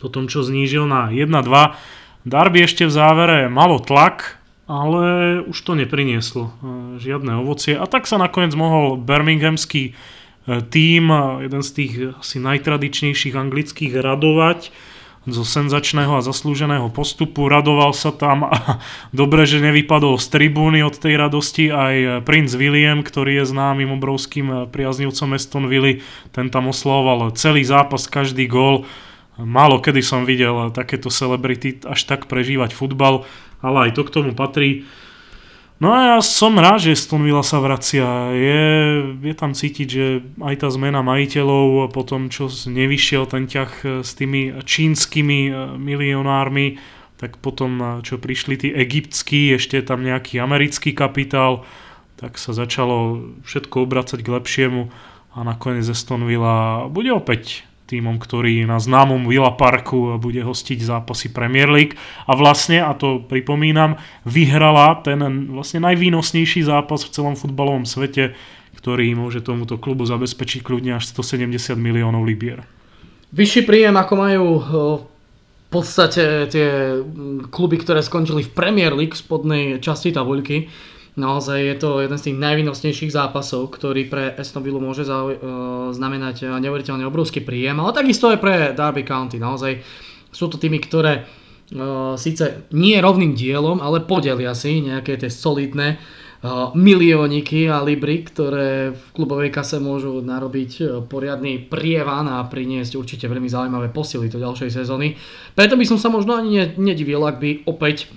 po tom, čo znížil na 1-2. Darby ešte v závere malo tlak, ale už to neprinieslo e, žiadne ovocie a tak sa nakoniec mohol birminghamský tým, jeden z tých asi najtradičnejších anglických radovať zo senzačného a zaslúženého postupu. Radoval sa tam a dobre, že nevypadol z tribúny od tej radosti aj princ William, ktorý je známym obrovským priaznivcom Aston Villa. Ten tam oslavoval celý zápas, každý gól. Málo kedy som videl takéto celebrity až tak prežívať futbal, ale aj to k tomu patrí. No a ja som rád, že Aston Villa sa vracia. Je, je tam cítiť, že aj tá zmena majiteľov po tom, čo nevyšiel ten ťah s tými čínskymi milionármi, tak potom, čo prišli tí egyptskí, ešte tam nejaký americký kapitál, tak sa začalo všetko obracať k lepšiemu a nakoniec Aston Villa bude opäť týmom, ktorý na známom Villa Parku bude hostiť zápasy Premier League a vlastne, a to pripomínam, vyhrala ten vlastne najvýnosnejší zápas v celom futbalovom svete, ktorý môže tomuto klubu zabezpečiť kľudne až 170 miliónov libier. Vyšší príjem, ako majú eh, v podstate tie kluby, ktoré skončili v Premier League v spodnej časti tabuľky, Naozaj je to jeden z tých najvýnosnejších zápasov, ktorý pre Aston Villa môže zau- e, znamenať neuveriteľne obrovský príjem, ale takisto aj pre Derby County. Naozaj sú to týmy, ktoré uh, síce nie rovným dielom, ale podelia si nejaké tie solidné milióniky a libry, ktoré v klubovej kase môžu narobiť poriadny prievan a priniesť určite veľmi zaujímavé posily do ďalšej sezóny. Preto by som sa možno ani nedivil, ak by opäť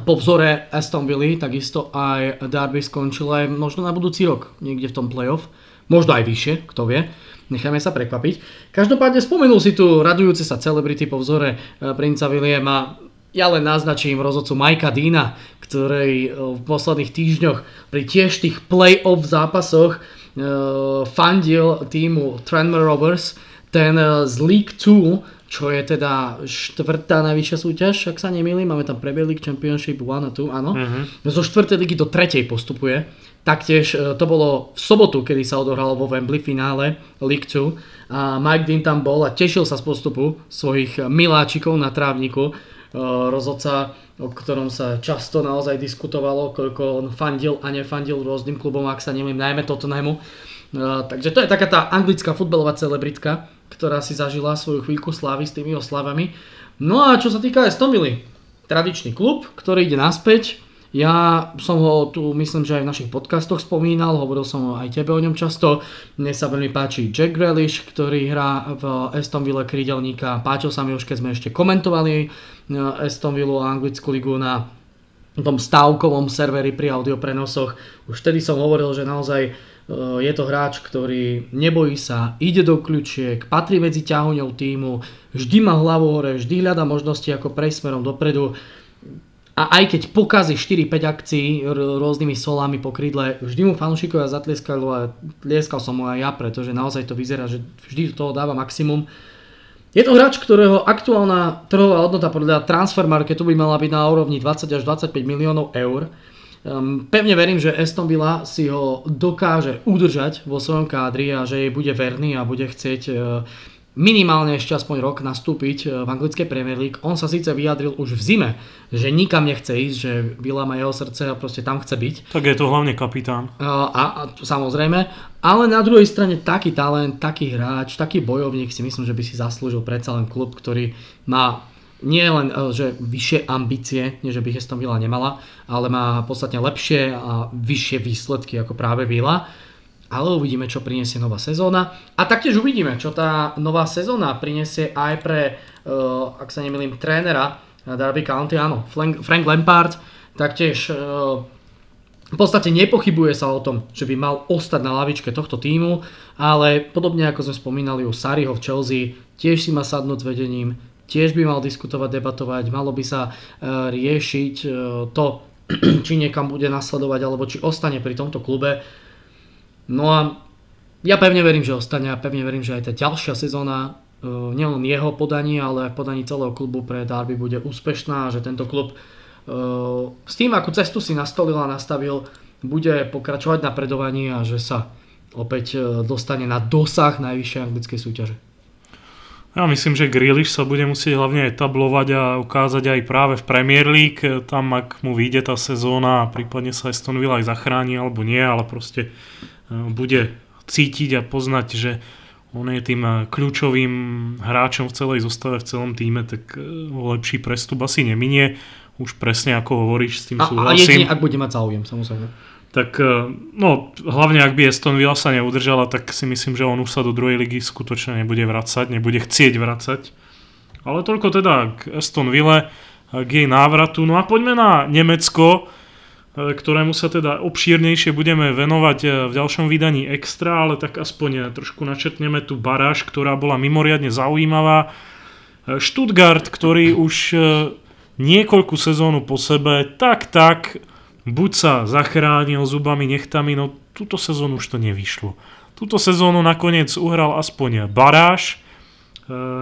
po vzore Aston Villa, takisto aj Derby skončil aj možno na budúci rok niekde v tom playoff. Možno aj vyššie, kto vie. Necháme sa prekvapiť. Každopádne spomenul si tu radujúce sa celebrity po vzore eh, princa Williama. Ja len naznačím rozhodcu Majka Dina, ktorý eh, v posledných týždňoch pri tiež tých play-off zápasoch eh, fandil týmu Tranmere Rovers. Ten z League 2 čo je teda štvrtá najvyššia súťaž, ak sa nemýlim, máme tam Premier League, Championship 1 a 2, áno. Uh-huh. Zo štvrtej ligy do tretej postupuje. Taktiež e, to bolo v sobotu, kedy sa odohralo vo Wembley finále League 2 a Mike Dean tam bol a tešil sa z postupu svojich miláčikov na trávniku. E, rozhodca, o ktorom sa často naozaj diskutovalo, koľko on fandil a nefandil rôznym klubom, ak sa nemým, najmä Tottenhamu. E, takže to je taká tá anglická futbalová celebritka, ktorá si zažila svoju chvíľku slávy s tými oslavami. No a čo sa týka Estomily, tradičný klub, ktorý ide naspäť. Ja som ho tu, myslím, že aj v našich podcastoch spomínal, hovoril som aj tebe o ňom často. Mne sa veľmi páči Jack Grealish, ktorý hrá v Aston Ville krídelníka. Páčil sa mi už, keď sme ešte komentovali Aston Villa a anglickú ligu na tom stávkovom serveri pri audioprenosoch. Už vtedy som hovoril, že naozaj je to hráč, ktorý nebojí sa, ide do kľúčiek, patrí medzi ťahuňou týmu, vždy má hlavu hore, vždy hľada možnosti ako prejsť smerom dopredu. A aj keď pokazí 4-5 akcií rôznymi solami po krídle, vždy mu fanúšikovia zatlieskali a tlieskal som mu aj ja, pretože naozaj to vyzerá, že vždy do toho dáva maximum. Je to hráč, ktorého aktuálna trhová hodnota podľa transfer marketu by mala byť na úrovni 20 až 25 miliónov eur. Um, pevne verím, že Aston Villa si ho dokáže udržať vo svojom kádri a že jej bude verný a bude chcieť uh, minimálne ešte aspoň rok nastúpiť uh, v anglickej Premier League. On sa síce vyjadril už v zime, že nikam nechce ísť, že má jeho srdce a proste tam chce byť. Tak je to hlavne kapitán. Uh, a, a samozrejme, ale na druhej strane taký talent, taký hráč, taký bojovník si myslím, že by si zaslúžil predsa len klub, ktorý má nie len eh, že vyššie ambície, než by Aston Villa nemala, ale má podstatne lepšie a vyššie výsledky ako práve Villa. Ale uvidíme, čo prinesie nová sezóna. A taktiež uvidíme, čo tá nová sezóna prinesie aj pre, uh, ak sa nemýlim, trénera Derby County, áno, Frank Lampard, taktiež uh, v podstate nepochybuje sa o tom, že by mal ostať na lavičke tohto týmu, ale podobne ako sme spomínali u Sariho v Chelsea, tiež si má sadnúť s vedením, tiež by mal diskutovať, debatovať, malo by sa e, riešiť e, to, či niekam bude nasledovať, alebo či ostane pri tomto klube. No a ja pevne verím, že ostane a pevne verím, že aj tá ďalšia sezóna e, nielen jeho podaní, ale aj podaní celého klubu pre Darby bude úspešná a že tento klub s tým, akú cestu si nastolil a nastavil, bude pokračovať na predovaní a že sa opäť dostane na dosah najvyššej anglickej súťaže. Ja myslím, že Grealish sa bude musieť hlavne etablovať a ukázať aj práve v Premier League. Tam, ak mu vyjde tá sezóna a prípadne sa Aston Villa aj zachráni alebo nie, ale proste e, bude cítiť a poznať, že on je tým e, kľúčovým hráčom v celej zostave, v celom týme, tak e, lepší prestup asi neminie. Už presne ako hovoríš, s tým a, súhlasím. A jedine, ak bude mať záujem, samozrejme tak no, hlavne ak by Aston Villa sa neudržala, tak si myslím, že on už sa do druhej ligy skutočne nebude vracať, nebude chcieť vracať. Ale toľko teda k Aston Ville, k jej návratu. No a poďme na Nemecko, ktorému sa teda obšírnejšie budeme venovať e, v ďalšom vydaní extra, ale tak aspoň trošku načetneme tú baráž, ktorá bola mimoriadne zaujímavá. Stuttgart, ktorý už niekoľku sezónu po sebe tak tak buď sa zachránil zubami, nechtami, no túto sezónu už to nevyšlo. Túto sezónu nakoniec uhral aspoň baráž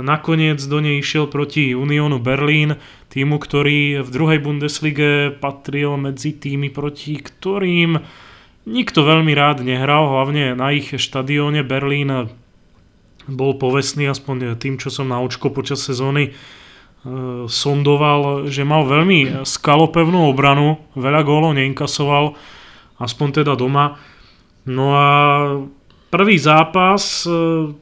nakoniec do nej išiel proti Unionu Berlín, týmu, ktorý v druhej Bundeslige patril medzi tými, proti ktorým nikto veľmi rád nehral, hlavne na ich štadióne Berlín bol povestný aspoň tým, čo som na očko počas sezóny sondoval, že mal veľmi skalopevnú obranu, veľa gólov neinkasoval, aspoň teda doma. No a prvý zápas, e,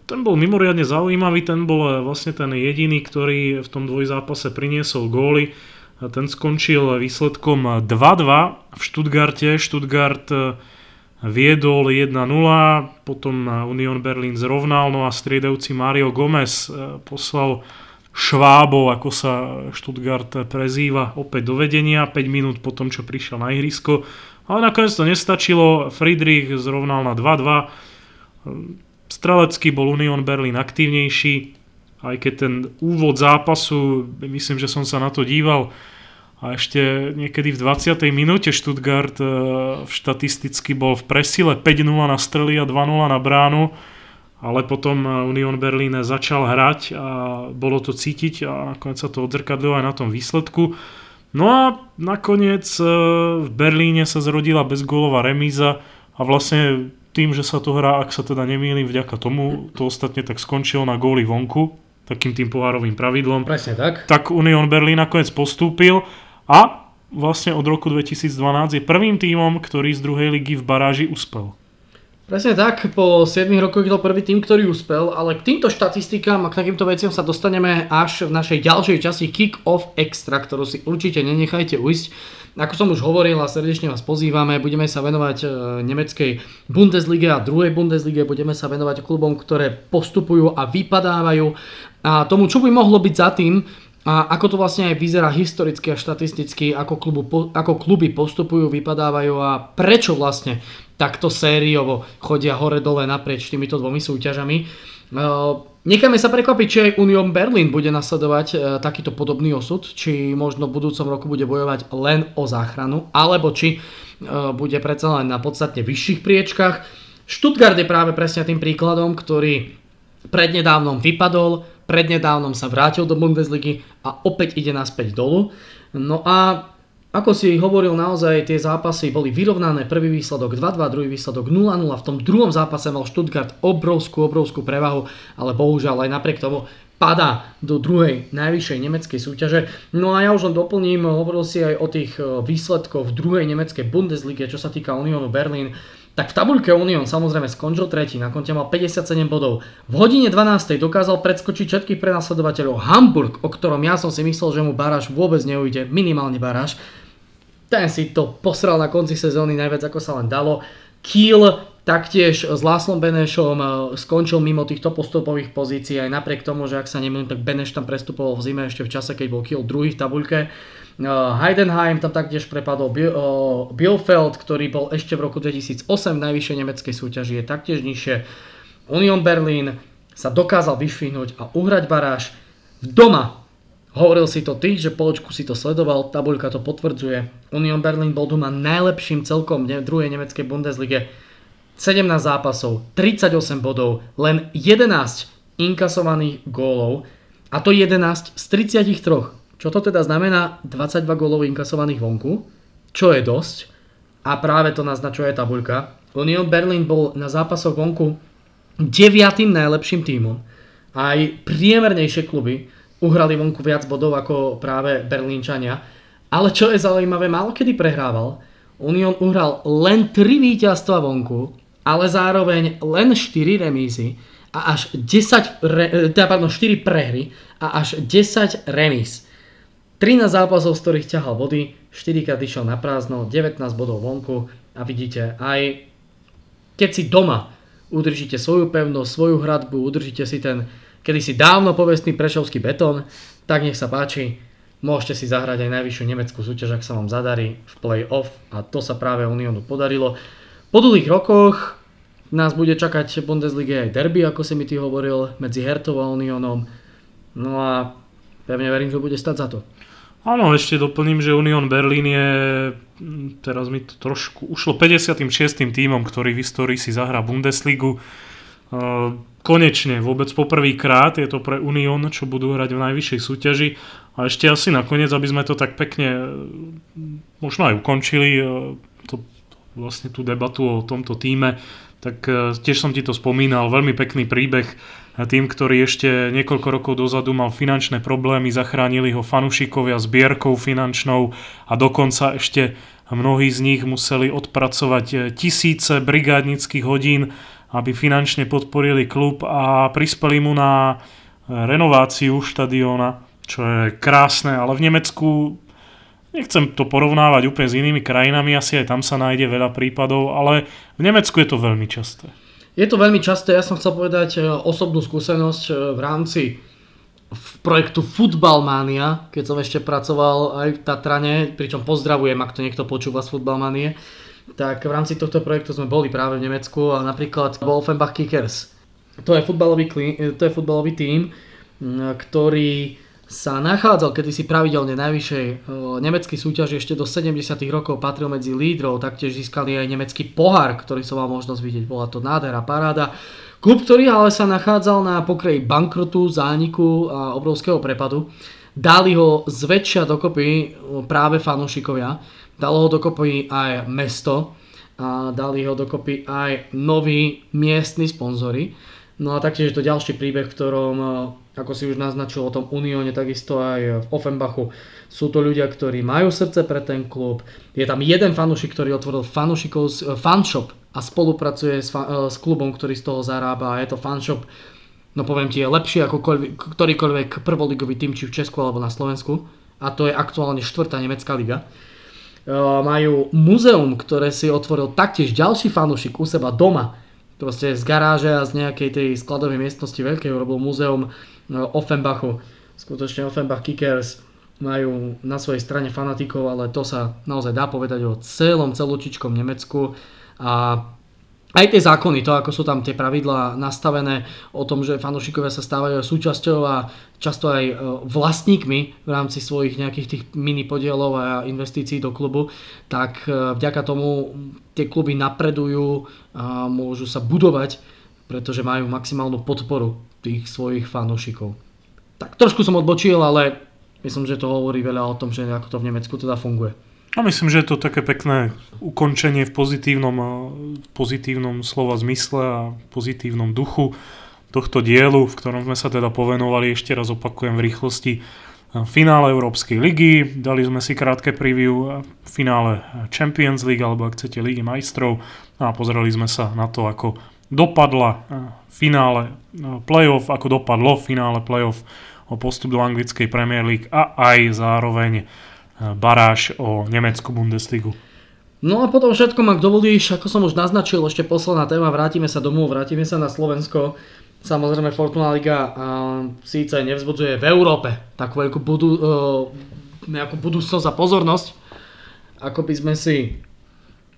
ten bol mimoriadne zaujímavý, ten bol e, vlastne ten jediný, ktorý v tom dvojzápase priniesol góly. Ten skončil výsledkom 2-2 v Stuttgarte. Stuttgart e, viedol 1-0, potom Union Berlin zrovnal, no a striedajúci Mario Gomez poslal Švábov, ako sa Stuttgart prezýva, opäť do vedenia, 5 minút po tom, čo prišiel na ihrisko. Ale nakoniec to nestačilo, Friedrich zrovnal na 2-2. Strelecký bol Union Berlin aktívnejší, aj keď ten úvod zápasu, myslím, že som sa na to díval, a ešte niekedy v 20. minúte Stuttgart e, štatisticky bol v presile 5-0 na strely a 2-0 na bránu, ale potom Union Berlin začal hrať a bolo to cítiť a nakoniec sa to odzrkadlilo aj na tom výsledku. No a nakoniec v Berlíne sa zrodila bezgólová remíza a vlastne tým, že sa to hrá, ak sa teda nemýlim, vďaka tomu, to ostatne tak skončilo na góly vonku, takým tým pohárovým pravidlom. Presne tak. Tak Union Berlin nakoniec postúpil a vlastne od roku 2012 je prvým tímom, ktorý z druhej ligy v baráži uspel. Presne tak, po 7 rokoch je to prvý tým, ktorý uspel, ale k týmto štatistikám a k takýmto veciam sa dostaneme až v našej ďalšej časti Kick-Off Extra, ktorú si určite nenechajte ujsť. Ako som už hovoril a srdečne vás pozývame, budeme sa venovať e, nemeckej Bundeslige a druhej Bundeslige, budeme sa venovať klubom, ktoré postupujú a vypadávajú a tomu, čo by mohlo byť za tým, a ako to vlastne aj vyzerá historicky a štatisticky, ako, klubu, ako kluby postupujú, vypadávajú a prečo vlastne takto sériovo chodia hore-dole naprieč týmito dvomi súťažami. Necháme sa prekvapiť, či aj Union Berlin bude nasledovať e, takýto podobný osud, či možno v budúcom roku bude bojovať len o záchranu, alebo či e, bude predsa len na podstatne vyšších priečkách. Stuttgart je práve presne tým príkladom, ktorý prednedávnom vypadol, prednedávnom sa vrátil do Bundesligy a opäť ide naspäť dolu. No a ako si hovoril, naozaj tie zápasy boli vyrovnané. Prvý výsledok 2-2, druhý výsledok 0-0. V tom druhom zápase mal Stuttgart obrovskú, obrovskú prevahu, ale bohužiaľ aj napriek tomu padá do druhej najvyššej nemeckej súťaže. No a ja už len doplním, hovoril si aj o tých e, výsledkoch v druhej nemeckej Bundeslige, čo sa týka Unionu Berlin. Tak v tabuľke Union samozrejme skončil tretí, na konte mal 57 bodov. V hodine 12. dokázal predskočiť všetkých prenasledovateľov Hamburg, o ktorom ja som si myslel, že mu Baráš vôbec neujde, minimálne Baráš. Ten si to posral na konci sezóny najviac ako sa len dalo. Kiel taktiež s Láslom Benešom e, skončil mimo týchto postupových pozícií aj napriek tomu, že ak sa nemýlim, tak Beneš tam prestupoval v zime ešte v čase, keď bol Kiel druhý v tabuľke. Uh, Heidenheim tam taktiež prepadol uh, Bielfeld, ktorý bol ešte v roku 2008 v najvyššej nemeckej súťaži, je taktiež nižšie. Union Berlin sa dokázal vyšvihnúť a uhrať baráž. Doma Hovoril si to ty, že poločku si to sledoval, tabuľka to potvrdzuje. Union Berlin bol doma najlepším celkom v druhej nemeckej Bundeslige. 17 zápasov, 38 bodov, len 11 inkasovaných gólov a to 11 z 33. Čo to teda znamená? 22 gólov inkasovaných vonku, čo je dosť. A práve to naznačuje tabuľka. Union Berlin bol na zápasoch vonku 9. najlepším tímom. Aj priemernejšie kluby uhrali vonku viac bodov ako práve Berlínčania. Ale čo je zaujímavé, málo kedy prehrával. Union uhral len 3 víťazstva vonku, ale zároveň len 4 remízy a až 10, re, teda pardon, 4 prehry a až 10 remíz. 13 zápasov, z ktorých ťahal body, 4 krát išiel na prázdno, 19 bodov vonku a vidíte, aj keď si doma udržíte svoju pevnosť, svoju hradbu, udržíte si ten kedy si dávno povestný prešovský betón, tak nech sa páči, môžete si zahrať aj najvyššiu nemeckú súťaž, ak sa vám zadarí v play-off a to sa práve Unionu podarilo. Po dlhých rokoch nás bude čakať Bundesliga aj derby, ako si mi ty hovoril, medzi Hertou a Unionom. No a pevne verím, že bude stať za to. Áno, ešte doplním, že Union Berlin je, teraz mi to trošku ušlo, 56. tímom, ktorý v histórii si zahrá Bundesligu. konečne, vôbec poprvýkrát, je to pre Unión, čo budú hrať v najvyššej súťaži. A ešte asi nakoniec, aby sme to tak pekne e, možno aj ukončili, e, to, vlastne tú debatu o tomto týme, tak e, tiež som ti to spomínal, veľmi pekný príbeh. Tým, ktorý ešte niekoľko rokov dozadu mal finančné problémy, zachránili ho fanušikovia zbierkou finančnou a dokonca ešte mnohí z nich museli odpracovať tisíce brigádnických hodín aby finančne podporili klub a prispeli mu na renováciu štadióna, čo je krásne, ale v Nemecku nechcem to porovnávať úplne s inými krajinami, asi aj tam sa nájde veľa prípadov, ale v Nemecku je to veľmi časté. Je to veľmi časté, ja som chcel povedať e, osobnú skúsenosť e, v rámci projektu Footballmania, keď som ešte pracoval aj v Tatrane, pričom pozdravujem, ak to niekto počúva z Footballmanie tak v rámci tohto projektu sme boli práve v Nemecku a napríklad bol Offenbach Kickers. To je futbalový, to je futbalový tím, ktorý sa nachádzal kedysi pravidelne najvyššej nemeckej súťaži ešte do 70. rokov, patril medzi lídrov, taktiež získali aj nemecký pohár, ktorý som mal možnosť vidieť, bola to nádhera, paráda. Klub, ktorý ale sa nachádzal na pokraji bankrotu, zániku a obrovského prepadu, dali ho zväčšia dokopy práve fanúšikovia Dalo ho dokopy aj mesto a dali ho dokopy aj noví miestni sponzory. No a taktiež to ďalší príbeh, v ktorom, e, ako si už naznačil o tom Unióne, takisto aj v Offenbachu, sú to ľudia, ktorí majú srdce pre ten klub. Je tam jeden fanúšik, ktorý otvoril fanúšikov e, fanshop a spolupracuje s, fa- e, s klubom, ktorý z toho zarába. A je to fanshop, no poviem ti, je lepší ako ktorýkoľvek prvoligový tým, či v Česku alebo na Slovensku. A to je aktuálne štvrtá nemecká liga. Eh, majú muzeum, ktoré si otvoril taktiež ďalší fanúšik u seba doma. Proste z garáže a z nejakej tej skladovej miestnosti veľkej urobil muzeum eh, Offenbachu. Skutočne Offenbach Kickers majú na svojej strane fanatikov, ale to sa naozaj dá povedať o celom celúčičkom Nemecku. A aj tie zákony, to ako sú tam tie pravidlá nastavené o tom, že fanúšikovia sa stávajú súčasťou a často aj e, vlastníkmi v rámci svojich nejakých tých mini podielov a investícií do klubu, tak e, vďaka tomu tie kluby napredujú a môžu sa budovať, pretože majú maximálnu podporu tých svojich fanúšikov. Tak trošku som odbočil, ale myslím, že to hovorí veľa o tom, že ako to v Nemecku teda funguje. A myslím, že je to také pekné ukončenie v pozitívnom, pozitívnom slova zmysle a pozitívnom duchu tohto dielu, v ktorom sme sa teda povenovali, ešte raz opakujem v rýchlosti, finále Európskej ligy, dali sme si krátke preview v finále Champions League, alebo ak chcete Ligy majstrov. A pozreli sme sa na to, ako dopadla finále playoff, ako dopadlo finále playoff o postup do anglickej Premier League a aj zároveň baráž o Nemeckú Bundesligu. No a potom všetko, ak dovolíš, ako som už naznačil, ešte posledná téma, vrátime sa domov, vrátime sa na Slovensko. Samozrejme Fortuna Liga síce nevzbudzuje v Európe takú veľkú budú, uh, nejakú budúcnosť a pozornosť, ako by sme si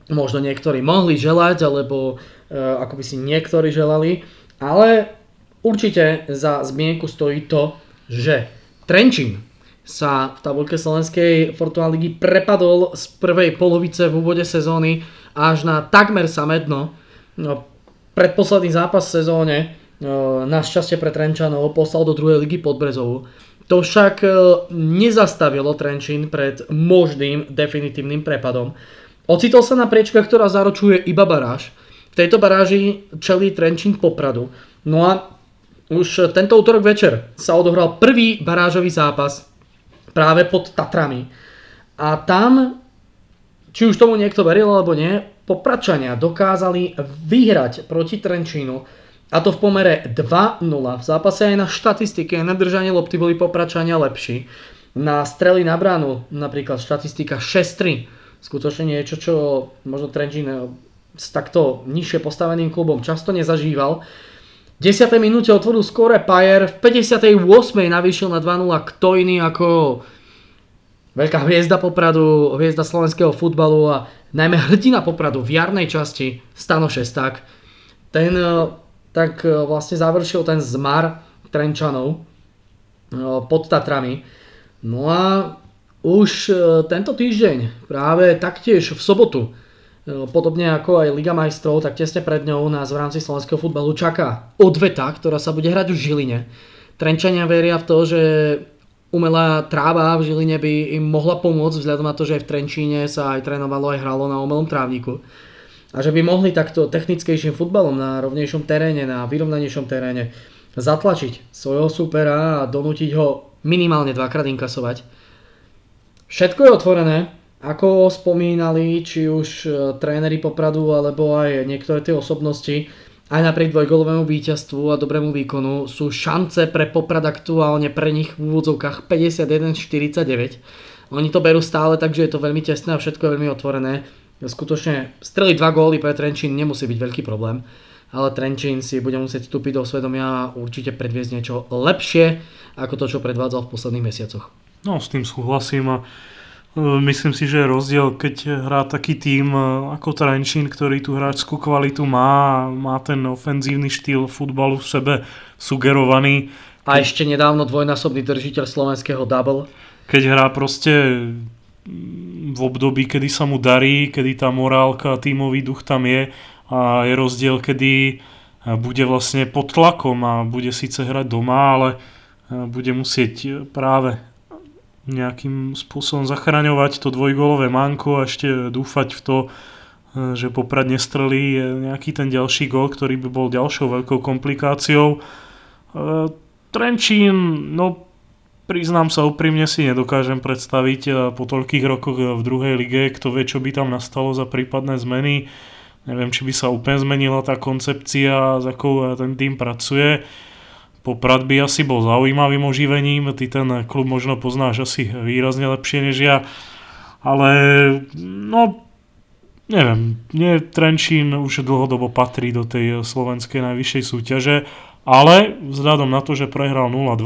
možno niektorí mohli želať, alebo uh, ako by si niektorí želali, ale určite za zmienku stojí to, že Trenčín sa v tabulke slovenskej Fortuna ligy prepadol z prvej polovice v úvode sezóny až na takmer samedno. No, predposledný zápas v sezóne no, šťastie pre Trenčanov poslal do druhej ligy pod Brezovu. To však e, nezastavilo Trenčín pred možným definitívnym prepadom. Ocitol sa na priečkach, ktorá zaručuje iba baráž. V tejto baráži čelí Trenčín Popradu. No a už tento útorok večer sa odohral prvý barážový zápas práve pod Tatrami. A tam, či už tomu niekto veril alebo nie, Popračania dokázali vyhrať proti Trenčínu a to v pomere 2-0. V zápase aj na štatistike, na držanie lopty boli Popračania lepší. Na strely na bránu napríklad štatistika 6-3. Skutočne niečo, čo možno Trenčín s takto nižšie postaveným klubom často nezažíval. V 10. minúte otvoril skore Pajer, v 58. navýšil na 2-0 kto iný ako veľká hviezda Popradu, hviezda slovenského futbalu a najmä hrdina Popradu v jarnej časti Stano Šesták. Ten e, tak e, vlastne završil ten zmar Trenčanov e, pod Tatrami. No a už tento týždeň, práve taktiež v sobotu, podobne ako aj Liga majstrov, tak tesne pred ňou nás v rámci slovenského futbalu čaká odveta, ktorá sa bude hrať v Žiline. Trenčania veria v to, že umelá tráva v Žiline by im mohla pomôcť, vzhľadom na to, že aj v Trenčíne sa aj trénovalo, aj hralo na umelom trávniku. A že by mohli takto technickejším futbalom na rovnejšom teréne, na vyrovnanejšom teréne zatlačiť svojho supera a donútiť ho minimálne dvakrát inkasovať. Všetko je otvorené, ako spomínali, či už e, tréneri Popradu alebo aj niektoré tie osobnosti, aj napriek dvojgolovému víťazstvu a dobrému výkonu sú šance pre Poprad aktuálne pre nich v úvodzovkách 51-49. Oni to berú stále, takže je to veľmi tesné a všetko je veľmi otvorené. Skutočne streliť dva góly pre Trenčín nemusí byť veľký problém, ale Trenčín si bude musieť vstúpiť do svedomia a určite predviesť niečo lepšie ako to, čo predvádzal v posledných mesiacoch. No, s tým súhlasím a myslím si, že je rozdiel, keď hrá taký tým e, ako Trenčín, ktorý tú hráčskú kvalitu má, má ten ofenzívny štýl futbalu v sebe sugerovaný. A ešte nedávno dvojnásobný držiteľ slovenského double. Keď hrá proste v období, kedy sa mu darí, kedy tá morálka, tímový duch tam je a je rozdiel, kedy e, bude vlastne pod tlakom a bude síce hrať doma, ale bude musieť práve nejakým spôsobom zachraňovať to dvojgolové manko a ešte dúfať v to, e, že Poprad nestrelí nejaký ten ďalší gol, ktorý by bol ďalšou veľkou komplikáciou. E, Trenčín, no priznám sa úprimne si nedokážem predstaviť e, po toľkých rokoch v druhej lige, kto vie, čo by tam nastalo za prípadné zmeny. Neviem, či by sa úplne zmenila tá koncepcia, s akou ten tým pracuje. Poprad by asi bol zaujímavým oživením, ty ten klub možno poznáš asi výrazne lepšie než ja, ale no neviem, nie Trenčín už dlhodobo patrí do tej slovenskej najvyššej súťaže, ale vzhľadom na to, že prehral 0-2,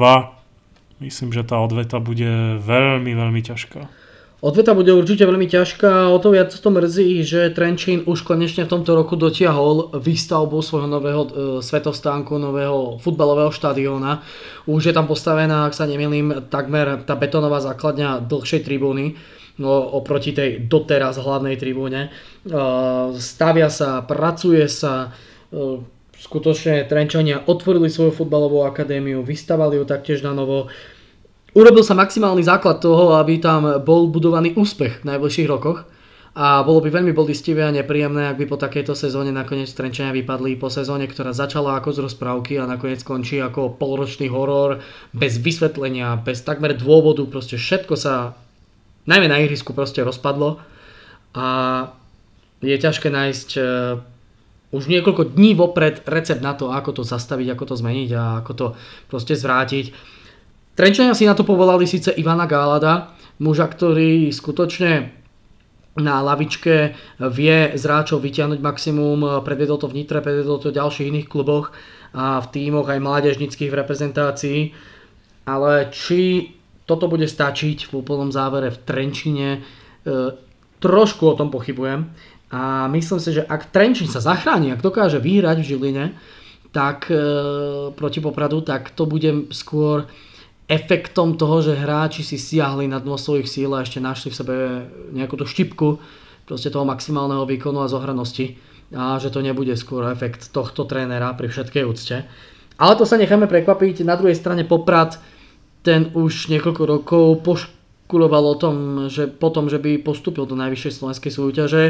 myslím, že tá odveta bude veľmi, veľmi ťažká. Odveta bude určite veľmi ťažká, o to viac to mrzí, že Trenčín už konečne v tomto roku dotiahol výstavbu svojho nového e, svetostánku, nového futbalového štadióna. Už je tam postavená, ak sa nemýlim, takmer tá betónová základňa dlhšej tribúny no, oproti tej doteraz hlavnej tribúne. E, stavia sa, pracuje sa, e, skutočne Trenčania otvorili svoju futbalovú akadémiu, vystavali ju taktiež na novo. Urobil sa maximálny základ toho, aby tam bol budovaný úspech v najbližších rokoch. A bolo by veľmi bolestivé a nepríjemné, ak by po takejto sezóne nakoniec Trenčania vypadli po sezóne, ktorá začala ako z rozprávky a nakoniec skončí ako polročný horor, bez vysvetlenia, bez takmer dôvodu, proste všetko sa najmä na ihrisku proste rozpadlo. A je ťažké nájsť uh, už niekoľko dní vopred recept na to, ako to zastaviť, ako to zmeniť a ako to proste zvrátiť Trenčania si na to povolali síce Ivana Gálada, muža, ktorý skutočne na lavičke vie z hráčov vyťahnuť maximum, predvedol to v Nitre, predvedol to v ďalších iných kluboch a v tímoch aj mládežnických v reprezentácii. Ale či toto bude stačiť v úplnom závere v Trenčine, e, trošku o tom pochybujem. A myslím si, že ak Trenčín sa zachráni, ak dokáže vyhrať v Žiline, tak e, proti Popradu, tak to bude skôr efektom toho, že hráči si siahli na dno svojich síl a ešte našli v sebe nejakú tú štipku proste toho maximálneho výkonu a zohranosti a že to nebude skôr efekt tohto trénera pri všetkej úcte. Ale to sa necháme prekvapiť. Na druhej strane Poprad ten už niekoľko rokov poškuloval o tom, že potom, že by postúpil do najvyššej slovenskej súťaže.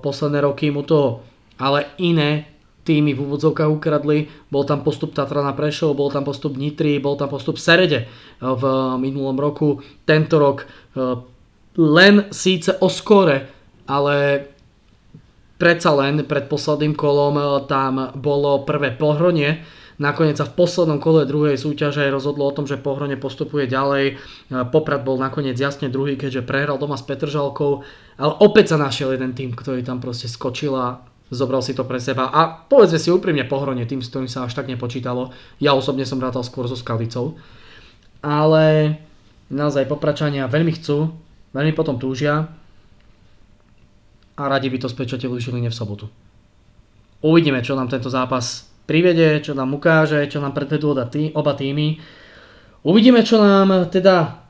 Posledné roky mu to ale iné týmy v úvodzovkách ukradli. Bol tam postup Tatra na Prešov, bol tam postup Nitry, bol tam postup Serede v minulom roku. Tento rok eh, len síce o skore, ale predsa len pred posledným kolom eh, tam bolo prvé pohronie. Nakoniec sa v poslednom kole druhej súťaže rozhodlo o tom, že Pohronie postupuje ďalej. Eh, Poprad bol nakoniec jasne druhý, keďže prehral doma s Petržalkou. Ale opäť sa našiel jeden tým, ktorý tam proste skočil a zobral si to pre seba a povedzme si úprimne pohronie tým, s ktorým sa až tak nepočítalo. Ja osobne som rátal skôr so Skaldicou. Ale naozaj popračania veľmi chcú, veľmi potom túžia a radi by to spečatili Žiline v sobotu. Uvidíme, čo nám tento zápas privede, čo nám ukáže, čo nám predvedú oba týmy. Uvidíme, čo nám teda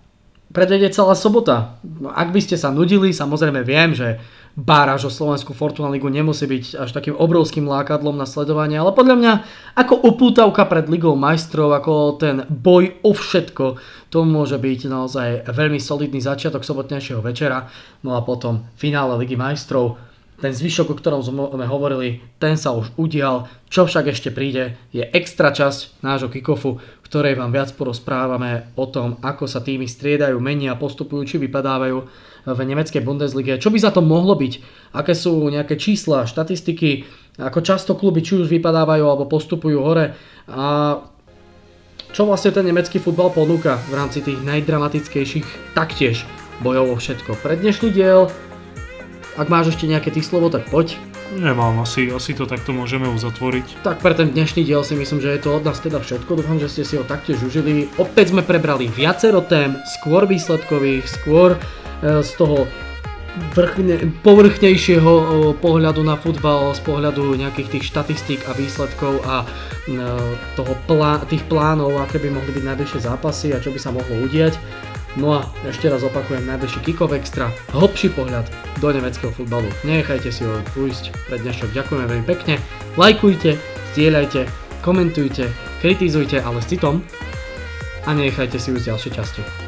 predvedie celá sobota. Ak by ste sa nudili, samozrejme viem, že báraž o Slovenskú Fortuna Ligu nemusí byť až takým obrovským lákadlom na sledovanie, ale podľa mňa ako upútavka pred Ligou majstrov, ako ten boj o všetko, to môže byť naozaj veľmi solidný začiatok sobotnejšieho večera, no a potom finále Ligy majstrov, ten zvyšok, o ktorom sme hovorili, ten sa už udial. Čo však ešte príde, je extra časť nášho kickofu, ktorej vám viac porozprávame o tom, ako sa týmy striedajú, menia, postupujú či vypadávajú v nemeckej Bundeslige. Čo by za to mohlo byť? Aké sú nejaké čísla, štatistiky, ako často kluby či už vypadávajú alebo postupujú hore a čo vlastne ten nemecký futbal ponúka v rámci tých najdramatickejších taktiež bojov všetko. Pre dnešný diel ak máš ešte nejaké tých slovo, tak poď. Nemám, asi, asi to takto môžeme uzatvoriť. Tak pre ten dnešný diel si myslím, že je to od nás teda všetko. Dúfam, že ste si ho taktiež užili. Opäť sme prebrali viacero tém, skôr výsledkových, skôr e, z toho vrchne, povrchnejšieho e, pohľadu na futbal, z pohľadu nejakých tých štatistík a výsledkov a e, toho plá, tých plánov, aké by mohli byť najbližšie zápasy a čo by sa mohlo udiať. No a ešte raz opakujem, najbližší Kikov Extra, hlbší pohľad do nemeckého futbalu. Nechajte si ho ujsť pre dnešok. Ďakujeme veľmi pekne. Lajkujte, zdieľajte, komentujte, kritizujte, ale s citom a nechajte si ujsť ďalšie časti.